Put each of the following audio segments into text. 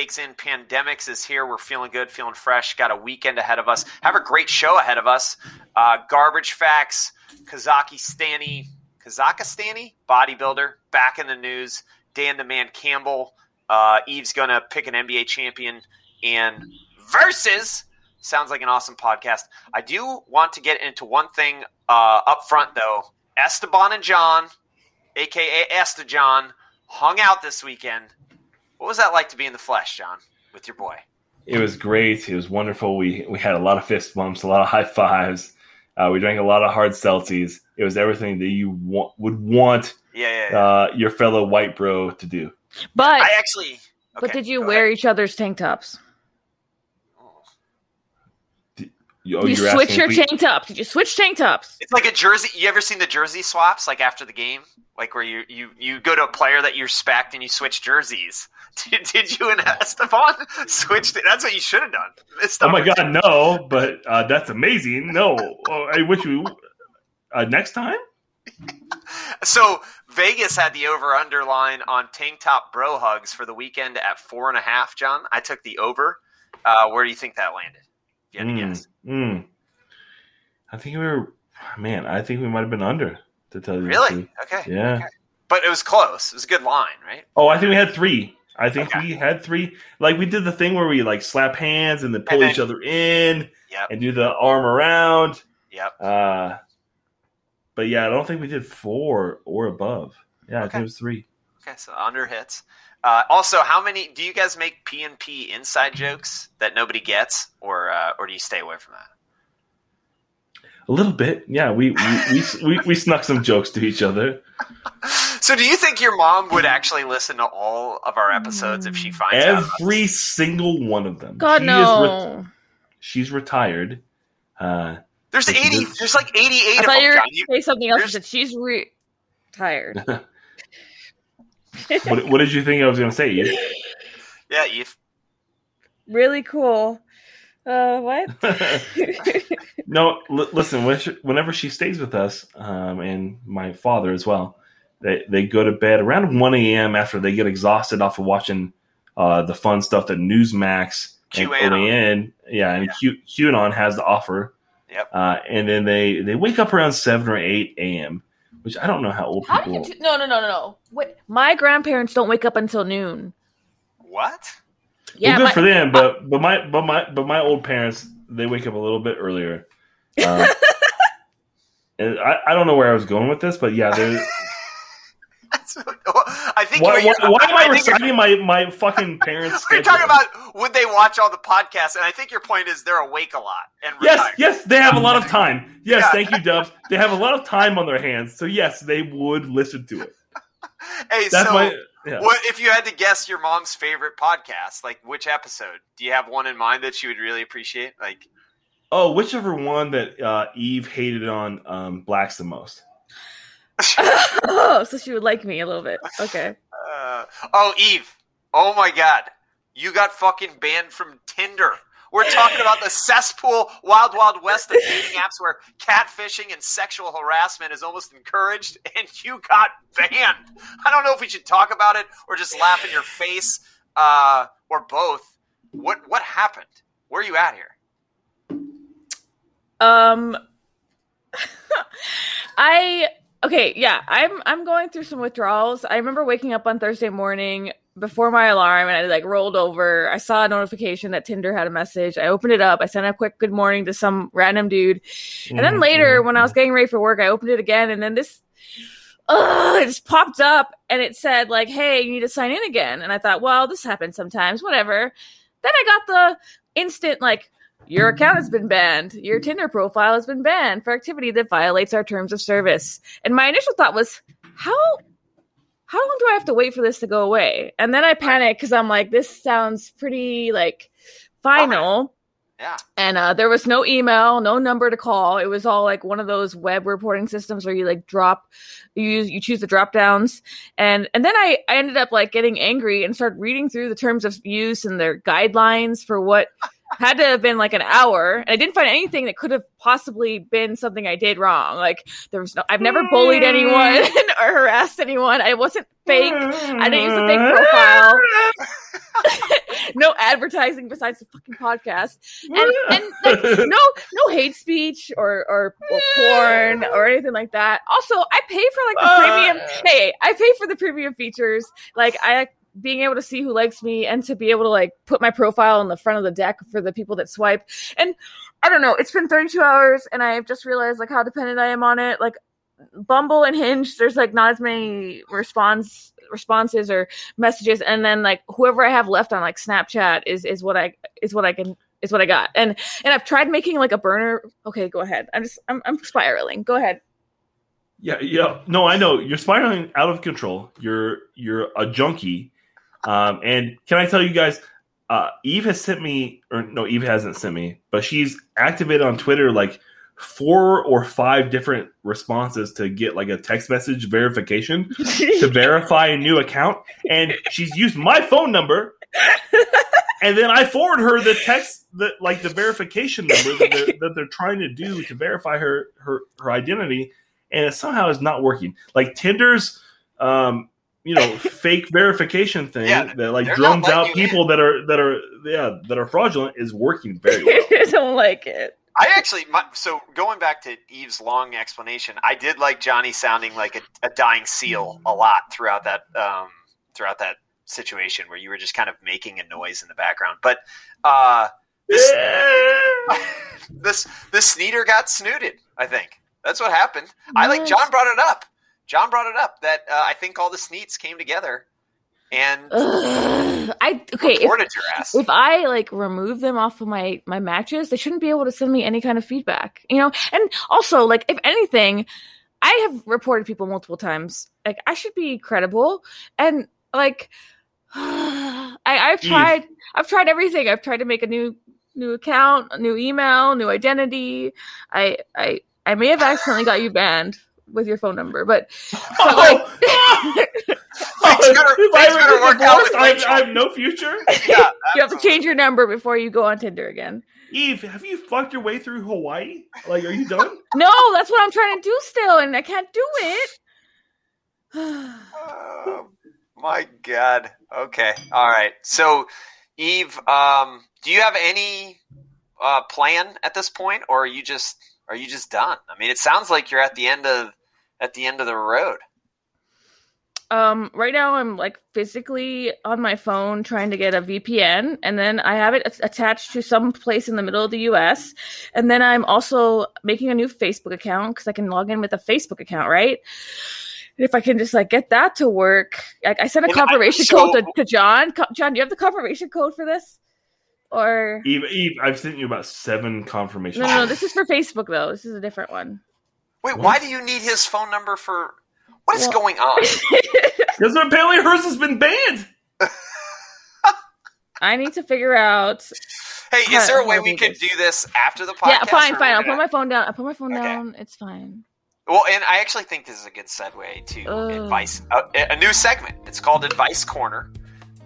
takes in pandemics is here. We're feeling good, feeling fresh. Got a weekend ahead of us. Have a great show ahead of us. Uh, garbage facts, Kazakhstani, Kazakhstani bodybuilder back in the news. Dan the Man Campbell. Uh, Eve's gonna pick an NBA champion and versus sounds like an awesome podcast. I do want to get into one thing uh, up front though. Esteban and John, aka Esteban, hung out this weekend. What was that like to be in the flesh, John, with your boy? It was great. It was wonderful. We we had a lot of fist bumps, a lot of high fives. Uh, we drank a lot of hard seltzies. It was everything that you wa- would want Yeah, yeah, yeah. uh, your fellow white bro to do. But I actually. but did you wear ahead. each other's tank tops? You, oh, you you're switch your we- tank tops. Did you switch tank tops? It's like a jersey. You ever seen the jersey swaps, like after the game, like where you you you go to a player that you respect and you switch jerseys. Did, did you and Esteban switch? That's what you should have done. Oh my god, no! But uh, that's amazing. No, oh, I wish we uh, next time. So Vegas had the over under line on tank top bro hugs for the weekend at four and a half. John, I took the over. Uh, where do you think that landed? You had to Mm, guess. mm. I think we were, man. I think we might have been under. To tell you Really? Okay. Yeah. Okay. But it was close. It was a good line, right? Oh, I think we had three. I think Okay. we had three. Like we did the thing where we like slap hands and then pull And each other in Yep. and do the arm around. Yep. Uh, but yeah, I don't think we did four or above. Yeah, I think it was three. Okay, so under hits. Uh, also, how many do you guys make P and P inside jokes that nobody gets, or uh, or do you stay away from that? A little bit. Yeah, we we, we, we, we snuck some jokes to each other. So, do you think your mom would actually listen to all of our episodes if she finds out? Every single one of them. God She is no! re- she's retired. Uh, There's eighty. There's like eighty-eight I of thought them. you were going to say something else. That she's re- tired. what, what did you think I was going to say? Eve? yeah, Eve. really cool. Uh, what? no, l- listen. when she- Whenever she stays with us, um, and my father as well, they they go to bed around one a.m. after they get exhausted off of watching uh, the fun stuff that Newsmax and QAnon. OAN, yeah, and Q, QAnon has to offer. Yep. Uh, and then they they wake up around seven or eight a.m., which I don't know how old How do people. you t- no, no, no, no, no. Wait, my grandparents don't wake up until noon. What? Yeah, well, good my- for them, but but my but my but my old parents they wake up a little bit earlier. Um, and I, I don't know where I was going with this, but yeah, they're, That's what- I think. why, why, why am I, you're- reciting my my fucking parents? We're talking about would they watch all the podcasts, and I think your point is they're awake a lot and Yes, yes, they have a lot of time. Yes, Yeah. thank you, Dubs. They have a lot of time on their hands, so yes, they would listen to it. Hey, That's so my yeah. what if you had to guess your mom's favorite podcast? Like which episode? Do you have one in mind that she would really appreciate? Like, Oh, whichever one that uh, Eve hated on um, blacks the most. Oh, so she would like me a little bit. Okay. uh, oh, Eve. Oh my God, you got fucking banned from Tinder. We're talking about the cesspool, wild, wild west of dating apps where catfishing and sexual harassment is almost encouraged, and you got banned. I don't know if we should talk about it or just laugh in your face, uh, or both. What what happened? Where are you at here? Um, I okay, yeah, I'm I'm going through some withdrawals. I remember waking up on Thursday morning before my alarm, and I like rolled over. I saw a notification that Tinder had a message. I opened it up. I sent a quick good morning to some random dude, and then Mhm, later when I was getting ready for work, I opened it again, and then this. Ugh, it just popped up and it said like, "Hey, you need to sign in again." And I thought, "Well, this happens sometimes, whatever." Then I got the instant like, your account has been banned. Your Tinder profile has been banned for activity that violates our terms of service. And my initial thought was, how how long do I have to wait for this to go away? And then I panicked because I'm like, this sounds pretty like final. Yeah. And uh, there was no email, no number to call. It was all like one of those web reporting systems where you like drop, you use, you choose the drop downs, and and then I I ended up like getting angry and started reading through the terms of use and their guidelines for what had to have been like an hour. And I didn't find anything that could have possibly been something I did wrong. Like there was no, I've never bullied anyone hmm. or harassed anyone. I wasn't fake. I didn't use a fake hmm. profile. no advertising besides the fucking podcast. And, hmm. and like, no, no hate speech or, or, or porn or anything like that. Also, I pay for like the premium. Uh. Hey, I pay for the premium features. Like I being able to see who likes me and to be able to like put my profile on the front of the deck for the people that swipe. And I don't know, it's been 32 hours and I've just realized like how dependent I am on it. Like Bumble and Hinge, there's like not as many response responses or messages and then like whoever I have left on like Snapchat is is what I is what I can is what I got. And and I've tried making like a burner. Okay, go ahead. I'm just I'm I'm spiraling. Go ahead. Yeah, yeah. No, I know you're spiraling out of control. You're you're a junkie um, and can I tell you guys, uh, Eve has sent me, or no, Eve hasn't sent me, but she's activated on Twitter like four or five different responses to get like a text message verification to verify a new account. And she's used my phone number. and then I forward her the text that like the verification number that they're, that they're trying to do to verify her her her identity, and it somehow is not working. Like Tinder's um, you know fake verification thing yeah, that like drums out people in. that are that are yeah that are fraudulent is working very well. I don't like it. I actually, my, so going back to Eve's long explanation, I did like Johnny sounding like a, a dying seal a lot throughout that um, throughout that situation where you were just kind of making a noise in the background. But uh, this this this Sneeder got snooted. I think that's what happened. I like John brought it up. John brought it up that uh, I think all the Sneets came together and Ugh, I okay. If, if, I like remove them off of my my matches, they shouldn't be able to send me any kind of feedback, you know. And also, like, if anything, I have reported people multiple times. Like, I should be credible, and like, I, I've tried. I've tried everything. I've tried to make a new new account, a new email, new identity. I I I may have accidentally got you banned with your phone number, but, but like, oh, if I, divorced, I, have, I have no future. Yeah, you have to change your number before you go on Tinder again. Eve, have you fucked your way through Hawaii? Like, are you done? no, that's what I'm trying to do still, and I can't do it. oh, my God. Okay. All right. So, Eve, um, do you have any uh, plan at this point, or are you just are you just done? I mean, it sounds like you're at the end of at the end of the road? Um, right now I'm like physically on my phone trying to get a VPN, and then I have it attached to some place in the middle of the U.S. And then I'm also making a new Facebook account because I can log in with a Facebook account, right? if I can just like get that to work, I, I sent a confirmation so, code to, to John. Co- John, do you have the confirmation code for this? Or Eve, Eve, I've sent you about seven confirmation. No, no, no, this is for Facebook though. This is a different one. Wait, what? why do you need his phone number for? What is well, going on? Because apparently hers has been banned. I need to figure out. Hey, is there a way we could do this after the podcast? Yeah, fine, fine. I'll put my phone down. I'll put my phone okay. down. It's fine. Well, and I actually think this is a good segue to Ugh. advice, uh, a new segment. It's called Advice Corner.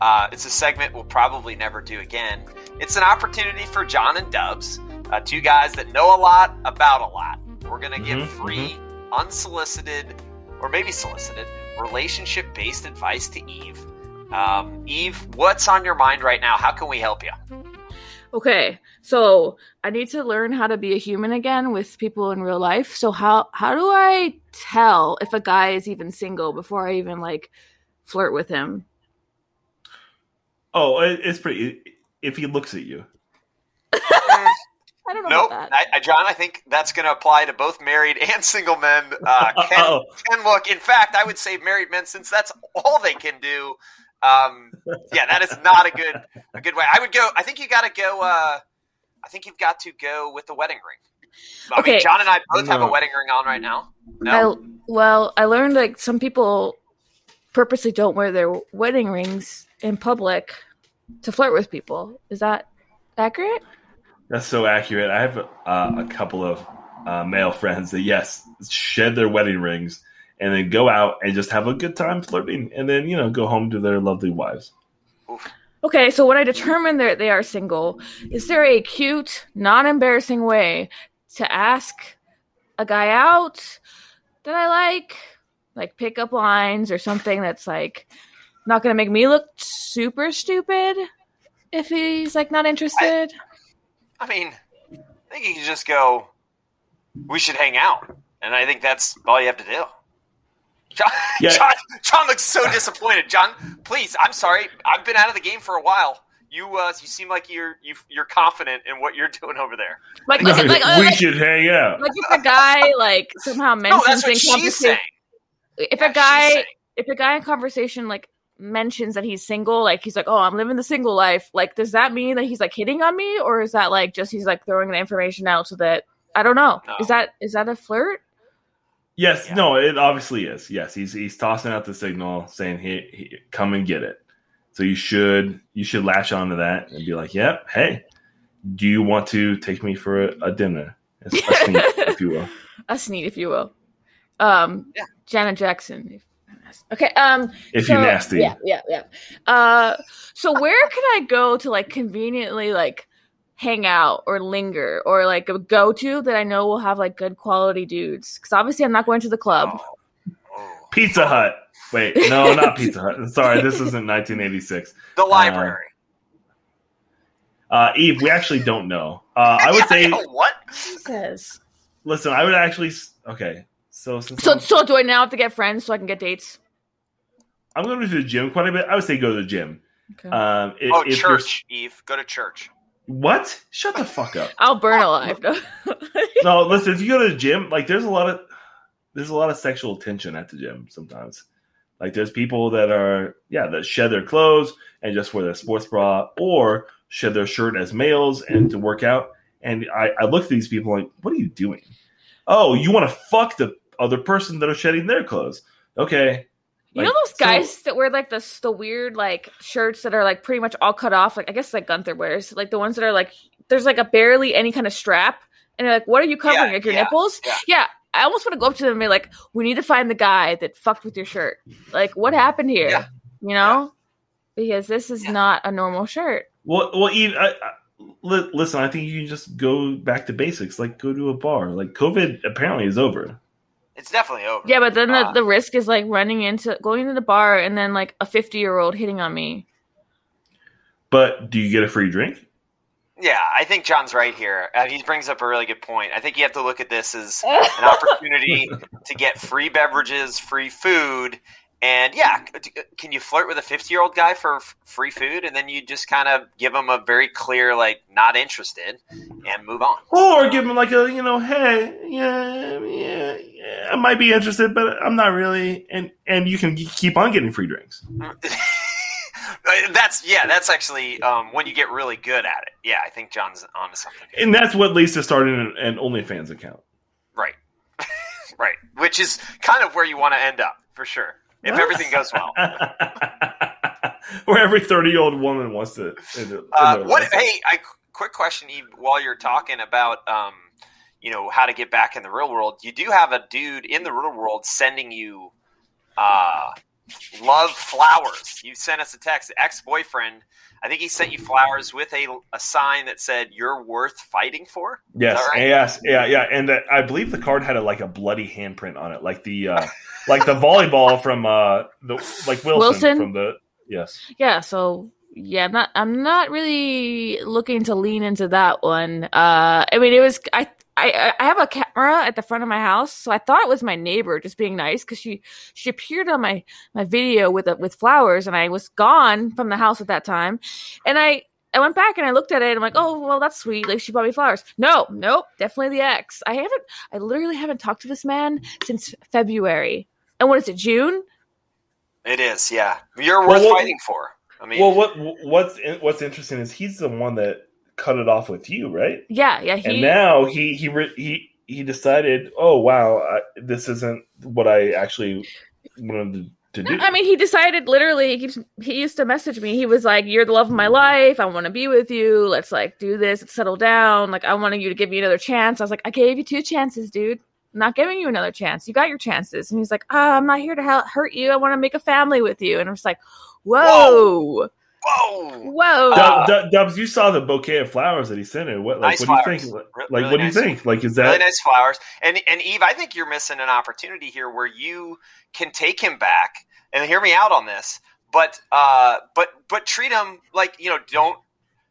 Uh, it's a segment we'll probably never do again. It's an opportunity for John and Dubs, uh, two guys that know a lot about a lot, we're going to give mm-hmm, free, mm-hmm. unsolicited, or maybe solicited, relationship based advice to Eve. Um, Eve, what's on your mind right now? How can we help you? Okay, so I need to learn how to be a human again with people in real life. So how how do I tell if a guy is even single before I even like flirt with him? Oh, it's pretty. If he looks at you. I don't know nope. I, I, John, I think that's going to apply to both married and single men. Uh, can, can look. In fact, I would say married men, since that's all they can do. Um, yeah, that is not a good a good way. I would go. I think you got to go. Uh, I think you've got to go with the wedding ring. I okay. mean, John and I both no. have a wedding ring on right now. No. I, well, I learned like some people purposely don't wear their wedding rings in public to flirt with people. Is that accurate? That's so accurate. I have uh, a couple of uh, male friends that yes shed their wedding rings and then go out and just have a good time flirting, and then you know go home to their lovely wives. Okay, so when I determine that they are single, is there a cute, non-embarrassing way to ask a guy out that I like, like pickup lines or something that's like not gonna make me look super stupid if he's like not interested? I mean, I think you can just go. We should hang out, and I think that's all you have to do. John, Yeah. John, John looks so disappointed. John, please, I'm sorry. I've been out of the game for a while. You, uh, you seem like you're you, you're confident in what you're doing over there. like, No, like, like, we like, should hang out. like if a guy like somehow No, mentions that's what in she's conversation, saying. if Yeah, a guy if a guy in conversation like mentions that he's single, like he's like, "Oh, I'm living the single life," like does that mean that he's like hitting on me, or is that like just he's like throwing the information out so that I don't know? No. Is that is that a flirt? Yes, Yeah. no, it obviously is. Yes, he's he's tossing out the signal saying, "Hey, he, come and get it." So you should you should latch onto that and be like, "Yep, hey, do you want to take me for a, a dinner?" A sneak, if you will. A sneak, if you will. Um, Yeah. Janet Jackson. Okay. Um. If so- you nasty, Yeah, yeah, yeah. Uh, so where can I go to like conveniently like hang out or linger or like a go to that I know will have like good quality dudes? Because obviously I'm not going to the club. Oh. Oh. Pizza Hut. Wait, no, not Pizza Hut. Sorry, this isn't 1986. The library. Uh, Eve, we actually don't know. Uh, I would say, what? Says. listen, I would actually. Okay, so since So I'm, so do I now have to get friends so I can get dates? I'm going to the gym quite a bit, I would say go to the gym. Okay. Um, if, Oh, if you're- church, Eve. Go to church. What? Shut the fuck up. I'll burn alive. No. no, listen. If you go to the gym, like there's a lot of there's a lot of sexual tension at the gym sometimes. Like there's people that are yeah that shed their clothes and just wear their sports bra, or shed their shirt as males and to work out. And I, I look at these people like, what are you doing? Oh, you want to fuck the other person that are shedding their clothes? Okay. You know Like, those so- guys that wear like the the weird like shirts that are like pretty much all cut off, like I guess like Gunther wears, like the ones that are like there's like a barely any kind of strap, and they're like, "What are you covering? Yeah, like your yeah, nipples?" yeah. I almost want to go up to them and be like, "We need to find the guy that fucked with your shirt. Like, what happened here? Yeah. You know, because this is Yeah. not a normal shirt." Well, well, Eve, I, I, listen. I think you can just go back to basics, like go to a bar. Like COVID apparently is over. It's definitely over. Yeah, but then the, Uh, the risk is like running into going into the bar and then like a fifty year old hitting on me. But do you get a free drink? Yeah, I think John's right here. Uh, he brings up a really good point. I think you have to look at this as an opportunity to get free beverages, free food, and yeah, can you flirt with a fifty-year-old guy for f- free food, and then you just kind of give him a very clear, like, not interested, and move on. Or give them like a you know, hey, yeah, yeah, yeah, I might be interested, but I'm not really. And and you can keep on getting free drinks. that's yeah, that's actually um, when you get really good at it. Yeah, I think John's onto something. And that's what leads to starting an, an OnlyFans account. Right, right, which is kind of where you want to end up for sure if everything goes well. Where every 30 year old woman wants to. Uh, what? Hey, I, quick question, Eve. While you're talking about, um, you know, how to get back in the real world, you do have a dude in the real world sending you, uh, love flowers. You sent us a text. Ex boyfriend. I think he sent you flowers with a, a sign that said "You're worth fighting for." Yes, right? yes, yeah, yeah, and uh, I believe the card had a, like a bloody handprint on it, like the uh, like the volleyball from uh, the like Wilson, Wilson? from the yes. Yeah, so yeah, I'm not I'm not really looking to lean into that one. Uh I mean it was I I, I have a camera at the front of my house, so I thought it was my neighbor just being nice because she she appeared on my my video with a, with flowers, and I was gone from the house at that time, and I I went back and I looked at it, and I'm like, oh well, that's sweet. Like she bought me flowers. No, nope, definitely the ex. I haven't I literally haven't talked to this man since February, and what is it June? It is, yeah. You're Well, worth what- fighting for. I mean, Well, what what's what's interesting is he's the one that cut it off with you, right? Yeah, yeah. He, and now he he he he decided, oh wow, I, this isn't what I actually wanted to, to do. I mean, he decided literally. He keeps. He used to message me. He was like, "You're the love of my life. I want to be with you. Let's like do this. Let's settle down. Like I wanted you to give me another chance." I was like, "I gave you two chances, dude. I'm not giving you another chance. You got your chances." And he's like, oh, "I'm not here to hel- hurt you. I want to make a family with you." And I was like, "Whoa, Whoa! Whoa! Dub, Dub, Dubs, you saw the bouquet of flowers that he sent in. What, like, Nice what do you think? Like, really what do you think? Like, is that really nice flowers. And and Eve, I think you're missing an opportunity here where you can take him back and hear me out on this. But uh, but but treat him like you know, don't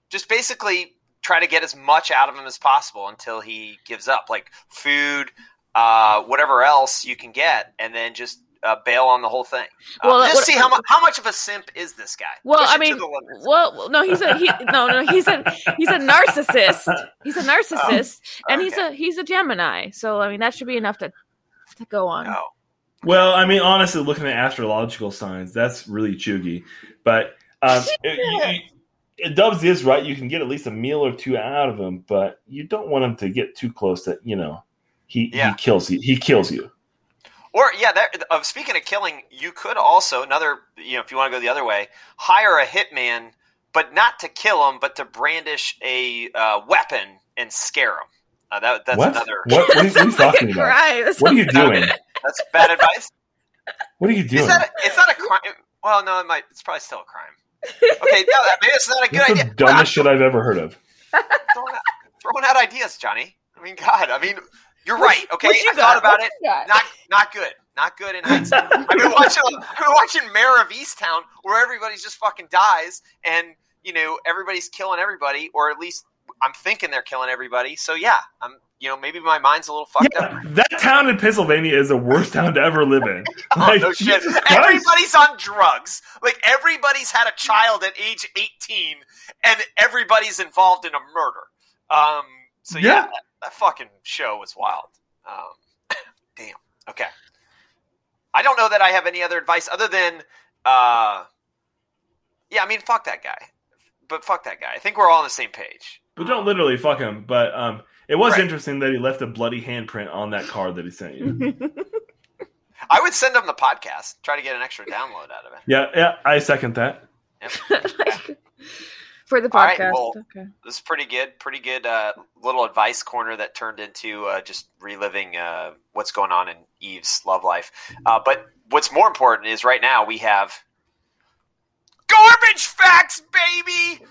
just basically try to get as much out of him as possible until he gives up, like food, uh, whatever else you can get, and then just. Uh, bail on the whole thing. Uh, Well, just what- see how much how much of a simp is this guy. Well, Push I mean, the well, no, he's a he, no, no, he's a he's a narcissist. He's a narcissist, and he's a he's a Gemini. So I mean, that should be enough to to go on. No. Well, I mean, honestly, looking at astrological signs, that's really chuggy. But um, it- you- you- Dubs is right. You can get at least a meal or two out of him, but you don't want him to get too close to you know he, Yeah. he kills you. He kills you. Or yeah, that, uh, speaking of killing, you could also another you know if you want to go the other way, hire a hitman, but not to kill him, but to brandish a uh, weapon and scare him. Uh, that, that's what? another. What? What are, you- what are you Sounds like talking about? What are you doing? That's bad advice. What are you doing? Is that a, is that a crime? Well, no, it might. It's probably still a crime. Okay, no, that, maybe it's not a good That's idea. the dumbest shit I've ever heard of. throwing, out, throwing out ideas, Johnny. I mean, God, I mean, you're right. Okay, What you I got? thought about What it. Not not good. Not good in hindsight. I've been watching. I've been watching Mare of Easttown, where everybody just fucking dies, and you know everybody's killing everybody, or at least I'm thinking they're killing everybody. So yeah, I'm. You know, maybe my mind's a little fucked up. That town in Pennsylvania is the worst town to ever live in. Oh, Like, no shit. Jesus Christ. Everybody's on drugs. Like everybody's had a child at age 18 and everybody's involved in a murder. Um so yeah, Yeah. That, that fucking show was wild. Um damn. Okay. I don't know that I have any other advice other than uh Yeah, I mean fuck that guy. But fuck that guy. I think we're all on the same page. But don't literally fuck him. But um, it was Right. interesting that he left a bloody handprint on that card that he sent you. I would send him the podcast, try to get an extra download out of it. yeah, yeah, I second that. Yep. For the All right, podcast. well, okay. this is pretty good. Pretty good uh, little advice corner that turned into uh, just reliving uh, what's going on in Eve's love life. Uh, but what's more important is right now we have garbage facts, baby.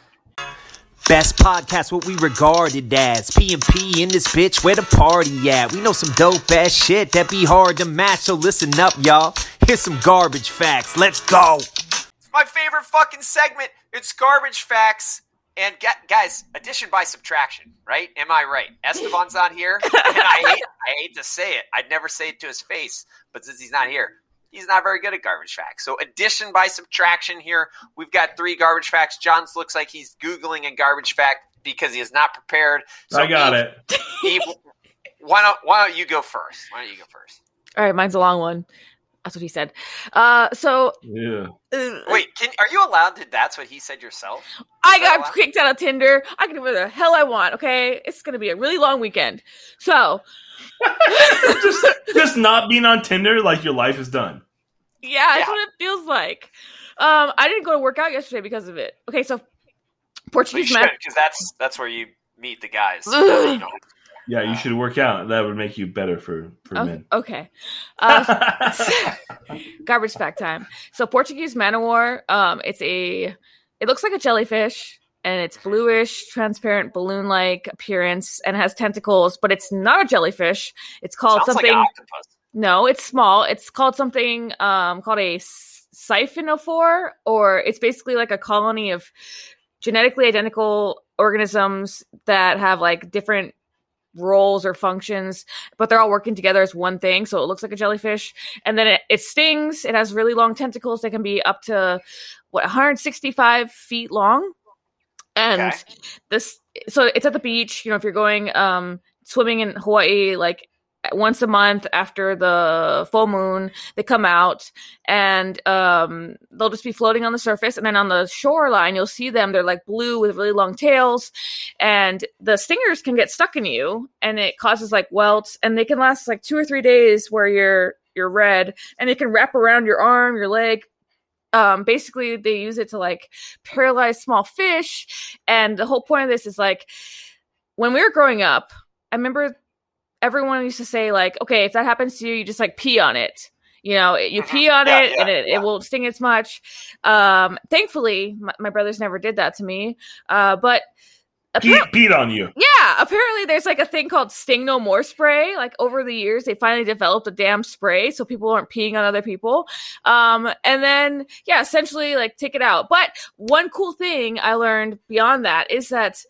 Best podcast, what we regarded as P&P in this bitch, where the party at? We know some dope ass shit that be hard to match, so listen up, y'all. Here's some garbage facts. Let's go. It's my favorite fucking segment. It's garbage facts. And ga- guys, addition by subtraction, right? Am I right? Esteban's not here, and I hate, I hate to say it. I'd never say it to his face, but since he's not here, he's not very good at garbage facts. So addition by subtraction here. We've got three garbage facts. John's looks like he's googling a garbage fact because he is not prepared. So I got Eve- it. Eve, why don't why don't you go first? Why don't you go first? All right, mine's a long one. That's what he said. Uh, so Yeah. uh, Wait, can are you allowed to? That's what he said yourself. I Is that got allowed? kicked out of Tinder. I can do whatever the hell I want. Okay, it's gonna be a really long weekend. So just, just not being on Tinder, like your life is done. yeah, that's Yeah. what it feels like. Um, I didn't go to work out yesterday because of it. Okay, so Portuguese should man. because that's that's where you meet the guys. Ugh. You know, Yeah, you should work out. That would make you better for, for Okay, men. okay. Uh, garbage fact time. So Portuguese man o' war, um, it's a it looks like a jellyfish and it's bluish, transparent, balloon-like appearance and has tentacles, but it's not a jellyfish. It's called sounds something like an octopus. No, it's small. It's called something um called a siphonophore or it's basically like a colony of genetically identical organisms that have like different roles or functions, but they're all working together as one thing. So it looks like a jellyfish. And then it, it stings. It has really long tentacles. that can be up to what 165 feet long. And Okay. this, so it's at the beach. You know, if you're going um, swimming in Hawaii, like once a month after the full moon, they come out and um, they'll just be floating on the surface. And then on the shoreline, you'll see them. They're like blue with really long tails. And the stingers can get stuck in you and it causes like welts. And they can last like two or three days where you're you're red. And it can wrap around your arm your leg. Um basically they use it to like paralyze small fish. And the whole point of this is like when we were growing up i remember everyone used to say like okay if that happens to you you just like pee on it You know, you Mhm. pee on Yeah, it yeah, and it, yeah. it won't sting as much. Um, thankfully, my, my brothers never did that to me. Uh, but Pete, Pete on you. yeah, apparently there's like a thing called Sting No More spray. Like over the years, they finally developed a damn spray so people aren't peeing on other people. Um, and then yeah, essentially like take it out. But one cool thing I learned beyond that is that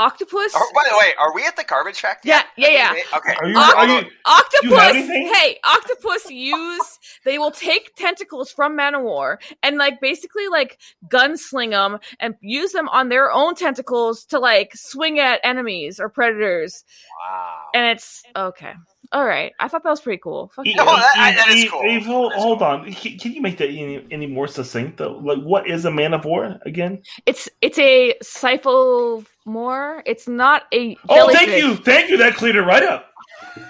octopus. Oh, by the way, are we at the garbage fact? Yeah, yeah, yeah, I Okay. Are you? Oct- Are you? Octopus, you hey, octopus use they will take tentacles from man o' war and like basically like gunsling them and use them on their own tentacles to like swing at enemies or predators. Wow. And it's okay. All right. I thought that was pretty cool. Fuck E- yeah. No, that- E- that is cool. Eve, hold, That is hold cool. on. Can, can you make that any, any more succinct though? Like, what is a man of war again? It's it's a more. It's not a Oh, thank you, thank you. That cleared it right up.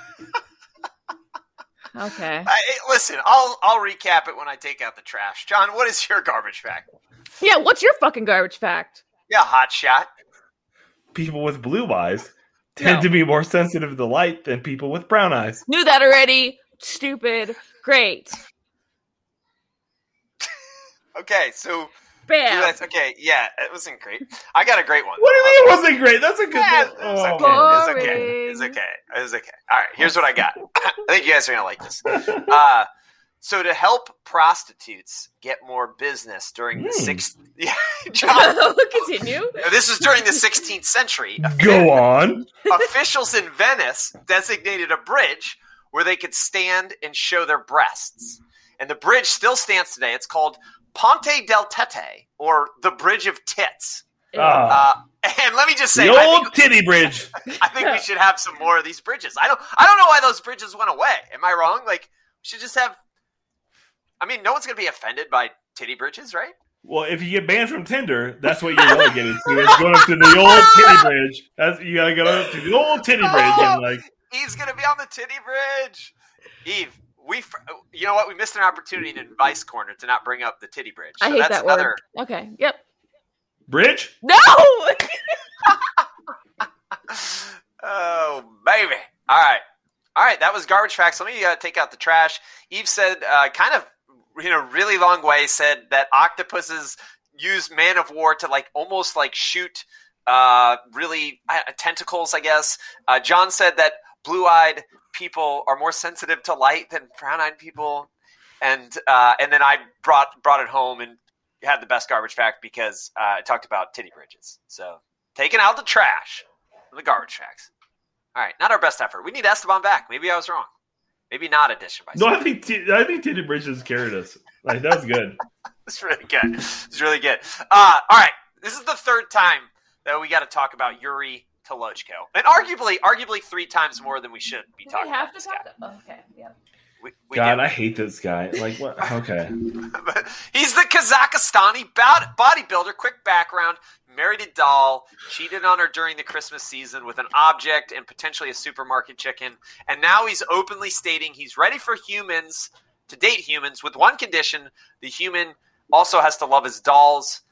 Okay. I, listen, I'll I'll recap it when I take out the trash. John, what is your garbage fact? Yeah, what's your fucking garbage fact? Yeah, hot shot. People with blue eyes tend No. to be more sensitive to light than people with brown eyes. Knew that already. Stupid. Great. Okay, so Bam. that's okay. Yeah, it wasn't great. I got a great one. What do you mean it wasn't great? That's a good. Yeah, one. it was Oh, okay. man. It's okay. It's okay. It's okay. All right, here's what I got. I think you guys are gonna like this. Uh, so to help prostitutes get more business during the Hmm. sixth, yeah, John, Continue. this was during the 16th century. Go on. Officials in Venice designated a bridge where they could stand and show their breasts, and the bridge still stands today. It's called Ponte del Tette, or the Bridge of Tits. Ah, Uh, and let me just say, the old think, titty bridge. I think we should have some more of these bridges. I don't, I don't know why those bridges went away. Am I wrong? Like, we should just have. I mean, no one's going to be offended by titty bridges, right? Well, if you get banned from Tinder, that's what you're relegated to. Is going up to the old titty bridge. That's you gotta go up to the old titty bridge and like. Eve's going to be on the titty bridge. Eve, we, fr- you know what? We missed an opportunity in Vice Corner to not bring up the titty bridge. I hate that's that another. word. Okay. Yep. Bridge? No. oh baby! All right, all right. That was garbage facts. Let me uh, take out the trash. Eve said, uh, kind of in a really long way, said that octopuses use man of war to like almost like shoot uh, really uh, tentacles. I guess. Uh, John said that blue-eyed people are more sensitive to light than brown-eyed people, and uh, and then I brought brought it home and had the best garbage fact because uh, I talked about titty bridges. So taking out the trash, the garbage facts. All right, not our best effort. We need Esteban back. Maybe I was wrong. Maybe not addition by. No, I think t- I think titty bridges carried us. Like that was good. It's really good. It's really good. Uh, all right, this is the third time that we got to talk about Yuri Tolochko, and arguably, arguably three times more than we should be Do talking we have about to this talk? guy. Oh, okay. Yep. We, we God, do. I hate this guy. Like what? Okay. He's the Kazakhstani bod- bodybuilder. Quick background: married a doll, cheated on her during the Christmas season with an object and potentially a supermarket chicken, and now he's openly stating he's ready for humans to date humans with one condition: the human also has to love his dolls.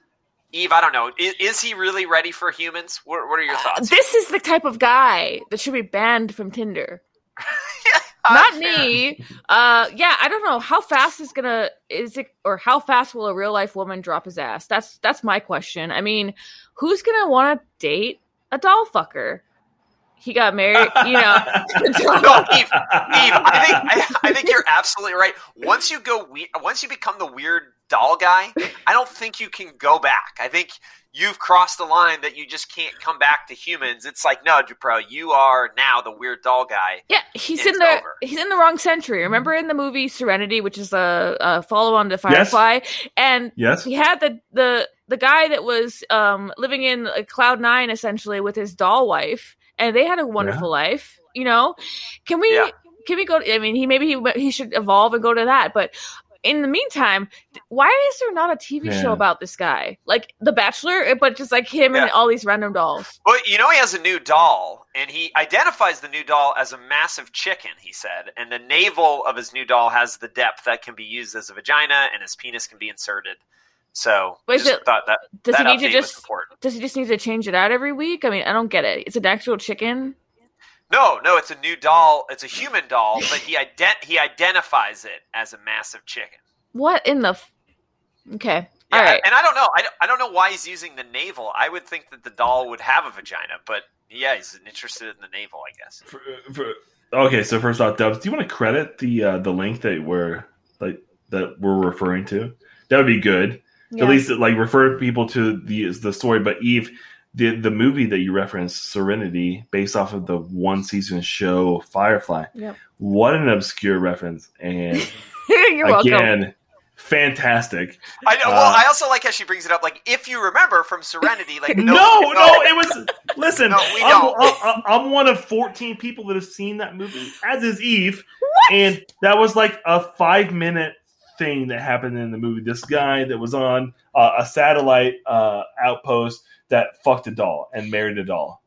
Eve, I don't know. Is, is he really ready for humans? What, what are your thoughts? This is the type of guy that should be banned from Tinder. Not me. Uh, yeah, I don't know how fast is gonna is it or how fast will a real life woman drop his ass? That's that's my question. I mean, who's gonna want to date a doll fucker? He got married, you know. No, Eve, Eve, I think I, I think you're absolutely right. Once you go, we, once you become the weird doll guy, I don't think you can go back. I think you've crossed the line that you just can't come back to humans. It's like, no, Dupro, you are now the weird doll guy. Yeah, he's in the over. he's in the wrong century. Remember in the movie Serenity, which is a, a follow on to Firefly, and yes. he had the the the guy that was um living in cloud nine essentially with his doll wife, and they had a wonderful life. You know, can we Yeah. can we go? I mean, he maybe he he should evolve and go to that, but. In the meantime, why is there not a TV Yeah. show about this guy? Like The Bachelor, eh, but just like him and all these random dolls. Well, you know, he has a new doll, and he identifies the new doll as a massive chicken, he said. And the navel of his new doll has the depth that can be used as a vagina, and his penis can be inserted. So, just it- thought that, Does that he need to just does he just need to change it out every week? I mean, I don't get it. It's an actual chicken. No, no, it's a new doll. It's a human doll, but he ident- he identifies it as a massive chicken. What in the? F- okay. Yeah, All right. and I don't know. I don't, I don't know why he's using the navel. I would think that the doll would have a vagina, but yeah, he's interested in the navel, I guess. For, for, okay, so first off, Dubs, do you want to credit the uh, the link that we're like that we're referring to? That would be good. Yeah. At least like refer people to the the story. But Eve, the the movie that you referenced, Serenity, based off of the one season show Firefly. Yep. What an obscure reference, and You're welcome. again, fantastic. I know. Uh, well, I also like how she brings it up. Like, if you remember from Serenity, like No, no, no, it was. Listen, No, I'm. I'm, I'm one of 14 people that have seen that movie, as is Eve. And that was like a five minute thing that happened in the movie. This guy that was on uh, a satellite uh, outpost that fucked a doll and married a doll.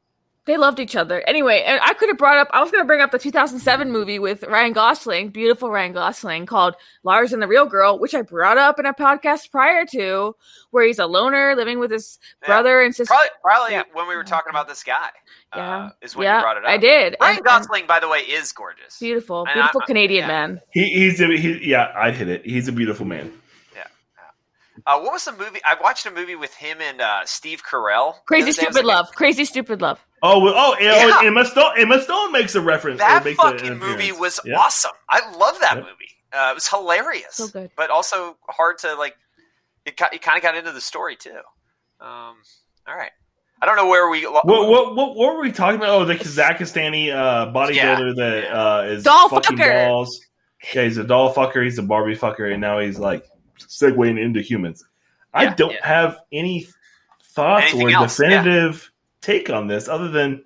They loved each other. Anyway, and I could have brought up, I was going to bring up the 2007 movie with Ryan Gosling, beautiful Ryan Gosling, called Lars and the Real Girl, which I brought up in a podcast prior to, where he's a loner living with his Yeah. brother and sister. Probably, probably Yeah. when we were talking about this guy, Yeah. uh, is when yeah, you brought it up. I did. Ryan And- and Gosling, by the way, is gorgeous. beautiful, beautiful I- Canadian yeah. man. He, he's a, he, yeah, I hit it. He's a beautiful man. Uh, what was the movie? I watched a movie with him and uh, Steve Carell. Crazy The other day. It was Stupid like a- Love. Crazy Stupid Love. Oh, well, oh, yeah. Yeah. oh, Emma Stone. Emma Stone makes a reference. That makes fucking movie was Yeah. awesome. I love that Yep. movie. Uh, it was hilarious, So good. but also hard to like. It, it kind of got into the story too. Um, all right, I don't know where we. What, what, what, what were we talking about? Oh, the Kazakhstani uh, bodybuilder Yeah, that yeah. uh, is Doll fucking fucker. dolls. Yeah, he's a doll fucker. He's a Barbie fucker, and now he's like segueing into humans. I don't yeah. have any thoughts Anything or else, yeah. definitive take on this, other than,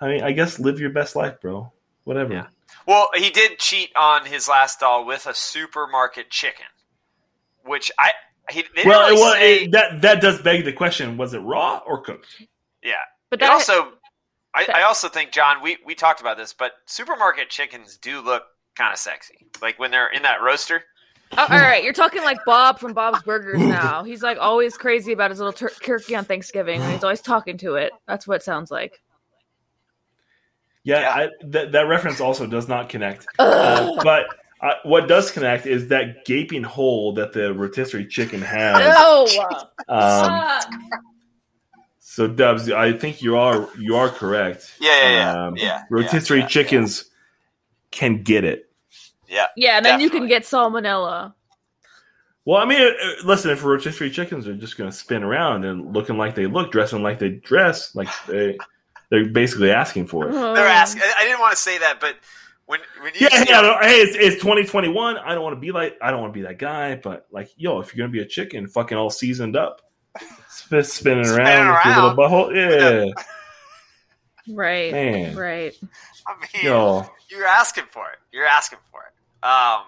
I mean, I guess live your best life, bro. Whatever. Yeah. Well, he did cheat on his last doll with a supermarket chicken, which I he they didn't Well, really well say- it- that that does beg the question: Was it raw or cooked? yeah. But that also, I, I also think John, we we talked about this, but supermarket chickens do look kind of sexy, like when they're in that roaster. Oh, all right, you're talking like Bob from Bob's Burgers now. He's like always crazy about his little tur- turkey on Thanksgiving, and he's always talking to it. That's what it sounds like. Yeah, Yeah. I, that that reference also does not connect. Uh, but uh, what does connect is that gaping hole that the rotisserie chicken has. No, Um, so, Dubs, I think you are you are correct. Yeah, yeah, yeah, Um, yeah. Rotisserie yeah, chickens can get it. Yeah, yeah, and then you can get salmonella. Well, I mean, uh, listen, if rotisserie chickens are just going to spin around and looking like they look, dressing like they dress, like they they're basically asking for it. they're asking. I I didn't want to say that, but when when you Yeah, see yeah. no, Hey, it's, it's 2021. I don't want to be like I don't want to be that guy, but like, yo, if you're gonna be a chicken, fucking all seasoned up, spin, spinning Spinning around, with your little butthole, yeah, Right, man, right. I mean, yo, you're asking for it. You're asking for it. Um,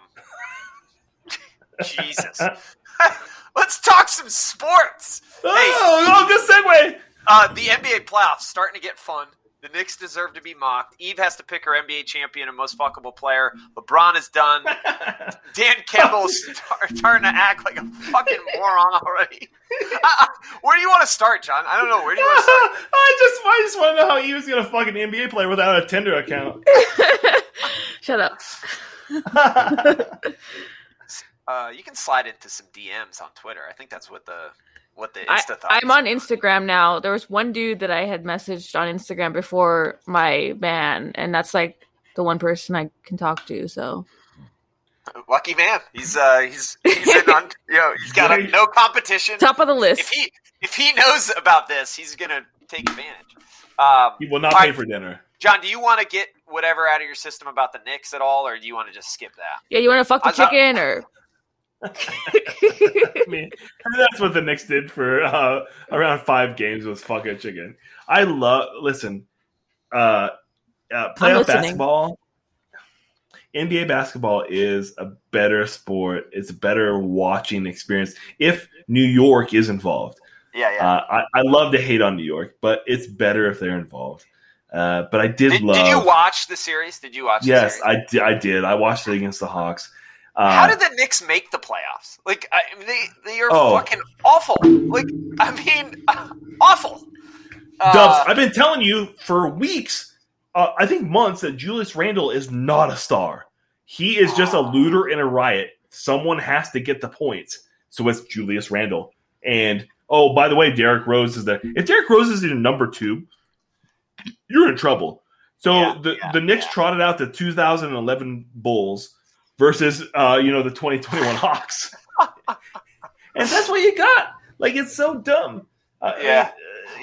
Jesus. Let's talk some sports. oh, good segue. Uh, the NBA playoffs starting to get fun. The Knicks deserve to be mocked. Eve has to pick her NBA champion and most fuckable player. LeBron is done. Dan Campbell is starting to act like a fucking moron already. Where do you want to start, John? I don't know. Where do you want to start? I just, I just want to know how he was gonna fuck an NBA player without a Tinder account. Shut up. Uh, you can slide into some DMs on Twitter. I think that's what the what the I, Insta thought. I'm on Instagram now. There was one dude that I had messaged on Instagram before my ban, and that's like the one person I can talk to. So Lucky man. He's uh he's he's in on you know he's got a, no competition. top of the If list. he if he knows about this, he's gonna take advantage. Um, He will not pay right. for dinner. John, do you want to get whatever out of your system about the Knicks at all, or do you want to just skip that? Yeah, you want to fuck the I thought- chicken or? I mean, that's what the Knicks did for uh, around five games was fuck a chicken. I love listen, uh, uh, playoff basketball. NBA basketball is a better sport. It's a better watching experience if New York is involved. Yeah, yeah. Uh, I, I love to hate on New York, but it's better if they're involved. Uh, but I did, did, love. did you watch the series? Did you watch? the Yes? I did. I did. I watched it against the Hawks. Uh, How did the Knicks make the playoffs? Like, I, they they are Oh. fucking awful. Like, I mean, awful. Uh, Dubs, I've been telling you for weeks. uh, I think months that Julius Randle is not a star. He is just a looter in a riot. Someone has to get the points. So it's Julius Randle. And oh, by the way, Derrick Rose is the if Derrick Rose is in number two, you're in trouble. So Yeah, the yeah, the Knicks yeah. trotted out the 2011 Bulls versus uh, you know the 2021 Hawks, and that's what you got. Like it's so dumb. Uh, Yeah. uh,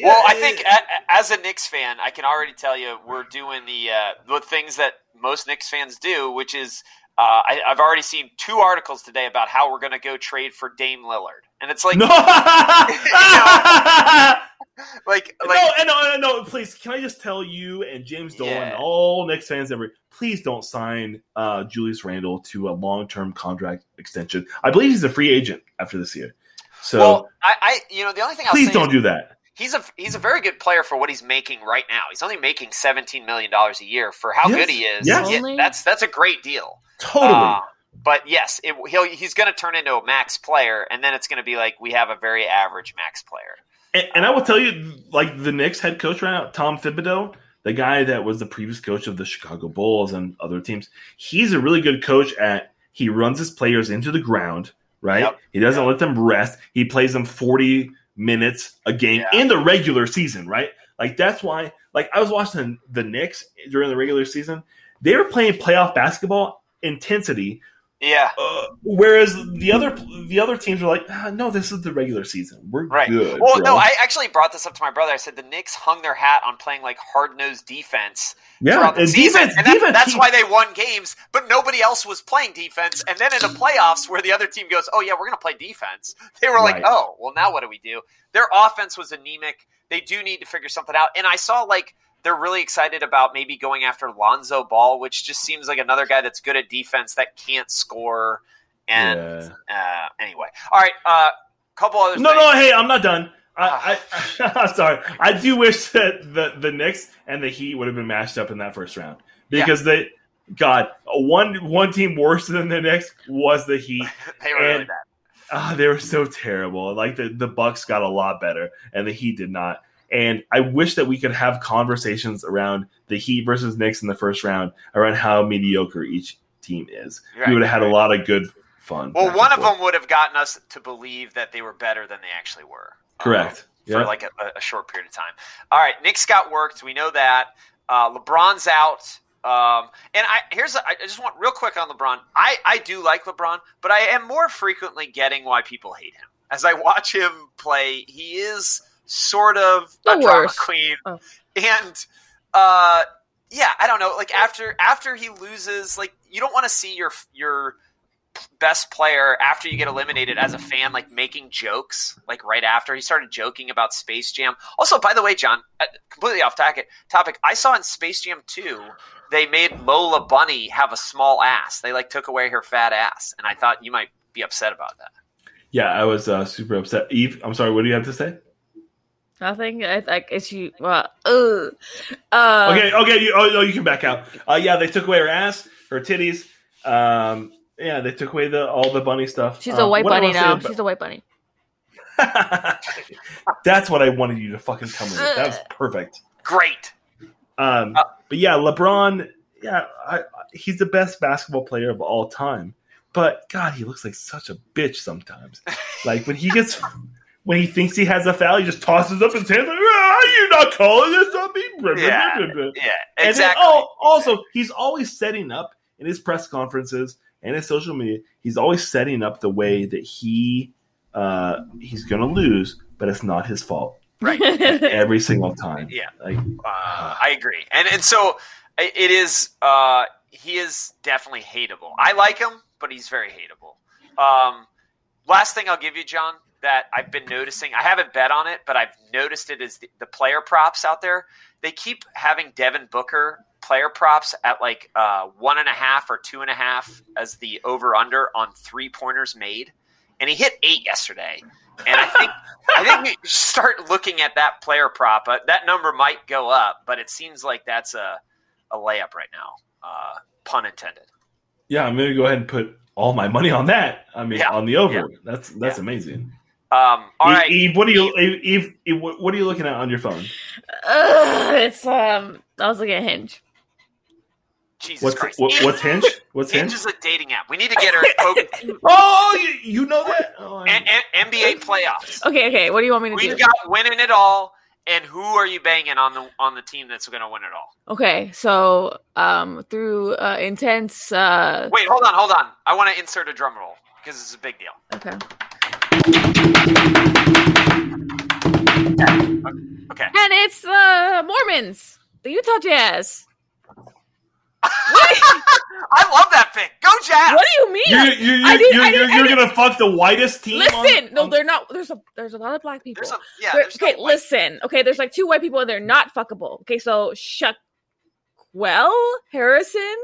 Well, I think as a Knicks fan, I can already tell you we're doing the uh, the things that most Knicks fans do, which is uh, I, I've already seen two articles today about how we're going to go trade for Dame Lillard, and it's like no. like no, like and no, and no, please, can I just tell you and James Dolan and Yeah. all Knicks fans ever, please don't sign uh, Julius Randle to a long term contract extension. I believe he's a free agent after this year. So well, I, I you know the only thing I'll please say don't is do that. he's a he's a very good player for what he's making right now. He's only making seventeen million dollars a year for how Yes. good he is. Yes. Yeah, that's that's a great deal. Totally. Uh, but yes, it, he'll he's going to turn into a max player, and then it's going to be like we have a very average max player. and, and I will tell you, like the Knicks head coach right now, Tom Thibodeau, the guy that was the previous coach of the Chicago Bulls and other teams, he's a really good coach at he runs his players into the ground, right? Yep. He doesn't let them rest. He plays them 40 minutes a game Yeah. in the regular season, right? Like that's why like I was watching the Knicks during the regular season. They were playing playoff basketball intensity Yeah, uh, whereas the other the other teams are like, ah, no, this is the regular season. We're right. good. well, bro." no, I actually brought this up to my brother. I said the Knicks hung their hat on playing like hard nosed defense yeah, throughout the and season, defense, and that- defense that's why they won games. But nobody else was playing defense. And then in the playoffs, where the other team goes, "Oh yeah, we're going to play defense," they were like, Right. "Oh, well, now what do we do?" Their offense was anemic. They do need to figure something out. And I saw like they're really excited about maybe going after Lonzo Ball, which just seems like another guy that's good at defense that can't score. And Yeah. uh, anyway, all right, a uh, couple other No, things. no, hey, I'm not done. I, I, I'm sorry. I do wish that the the Knicks and the Heat would have been matched up in that first round because they, God, one one team worse than the Knicks was the Heat. they were really and- bad. Ah, they were so terrible. Like the the Bucks got a lot better, and the Heat did not. And I wish that we could have conversations around the Heat versus Knicks in the first round around how mediocre each team is. Right, we would have had right. a lot of good fun. Well, one of them would have gotten us to believe that they were better than they actually were. correct. Um, for like a, a short period of time. All right, Knicks got worked. We know that. Uh, LeBron's out. Um, and I here's I just want real quick on LeBron. I I do like LeBron, but I am more frequently getting why people hate him. As I watch him play, he is sort of The a drama queen, Oh. and uh, yeah, I don't know. Like after after he loses, like you don't want to see your your best player after you get eliminated as a fan like making jokes like right after he started joking about space jam also by the way john uh, completely off topic topic i saw in space jam 2 they made lola bunny have a small ass they like took away her fat ass and i thought you might be upset about that Yeah, I was uh, super upset. Eve, I'm sorry. What do you have to say? Nothing. I like it's you. Well, ugh. Uh, okay, okay. You, oh, no, you can back out. Uh, yeah, they took away her ass, her titties. Um, yeah, they took away the all the bunny stuff. She's Uh, a white bunny now. about- She's a white bunny. That's what I wanted you to fucking come with. That was perfect. great Um, Uh, but yeah, LeBron. Yeah, I, I- he's the best basketball player of all time. But God, he looks like such a bitch sometimes. like when he gets. When he thinks he has a foul, he just tosses up his hands like, ah, you're not calling this on me. Blah, blah, Yeah. blah, blah, blah. yeah And then, exactly oh, also, he's always setting up in his press conferences and his social media. He's always setting up the way that he uh, he's going to lose, but it's not his fault right every single time. Yeah. like Uh, I agree, and and so it is. Uh, he is definitely hateable. I like him, but he's very hateable. Um, last thing I'll give you, John, that I've been noticing. I haven't bet on it, but I've noticed it is the, the player props out there. They keep having Devin Booker player props at like uh, one and a half or two and a half as the over under on three pointers made, and he hit eight yesterday. And I think I think we start looking at that player prop. Uh, that number might go up, but it seems like that's a, a layup right now. Uh, pun intended. yeah, I'm to go ahead and put all my money on that. I mean, Yeah. on the over. Yeah. That's that's Yeah. amazing. Um, all Eve, right. Eve, what are you Eve, Eve, Eve, what what are you looking at on your phone? Ugh, it's um. I was looking at Hinge. Jesus What's Christ. what, what's Hinge? What's Hinge Hinge? is a dating app. We need to get her focused. Oh, you, you know that? Oh, I- N- N- NBA playoffs. Okay, okay. What do you want me to do? We've got winning it all, and who are you banging on the on the team that's going to win it all? Okay, so um, through uh, intense. Uh, Wait, hold on, hold on. I want to insert a drum roll because it's a big deal. okay, Okay. and it's the Mormons, the Utah Jazz. I love that pick. Go Jazz. What do you mean? You're, you're, you're, I did- you're, I did- you're, you're gonna fuck the whitest team. on- Listen, no, on- they're not. There's a there's a lot of black people. There's a yeah. There's okay, no way. listen. Okay, there's like two white people and they're not fuckable. Okay, so Shaquille Harrison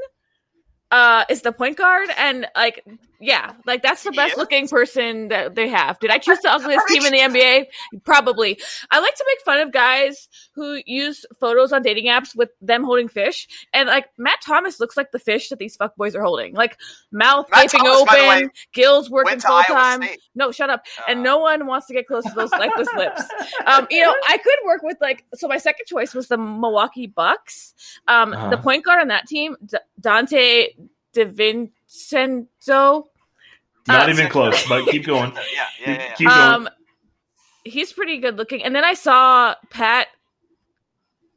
uh is the point guard and like yeah, like that's the best is? looking person that they have. Did I choose the ugliest team in the NBA? Probably. I like to make fun of guys who use photos on dating apps with them holding fish, and like Matt Thomas looks like the fish that these fuckboys are holding, like mouth Matt gaping Thomas, open, way, gills working full time. No, shut up. and Uh, no one wants to get close to those lifeless lips. Um, you know, I could work with like so. My second choice was the Milwaukee Bucks. Um, Uh-huh. the point guard on that team, D- Dante DiVincenzo. Not uh, even close, but keep going. Yeah, yeah, yeah. yeah. Keep going. Um, he's pretty good looking. And then I saw Pat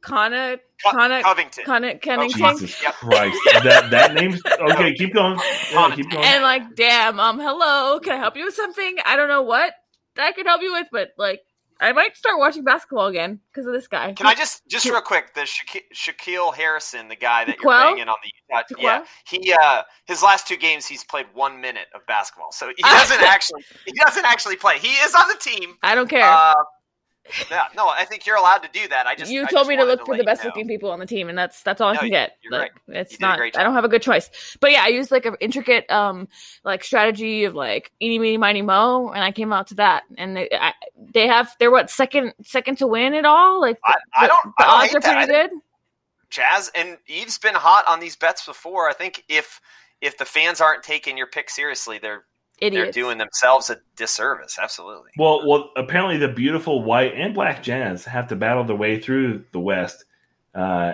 Conna Co- Conna Covington. Conna Connington. Jesus Yep. Christ, that that name's okay. Keep going. Yeah, keep going. And like, damn, um, hello, can I help you with something? I don't know what I could help you with, but like, I might start watching basketball again because of this guy. Can I just just real quick the Shaqu- Shaquille Harrison, the guy that you're banging on the Utah, Shaquille? yeah, he uh his last two games he's played one minute of basketball, so he doesn't actually he doesn't actually play. He is on the team. I don't care. Uh, yeah, no, I think you're allowed to do that. I just you I told just me to look for the best know. looking people on the team, and that's that's all I can you- get. you're like, right. it's not. I don't have a good choice. But yeah, I used like an intricate um like strategy of like eeny meeny miny mo, and I came out to that. And they, I, they have they're what second second to win it all. Like I, I don't. The I don't odds are pretty good. Jazz and Eve's been hot on these bets before. I think if if the fans aren't taking your pick seriously, they're Idiots. they're doing themselves a disservice. Absolutely. Well, well, apparently the beautiful white and black Jazz have to battle their way through the West, uh,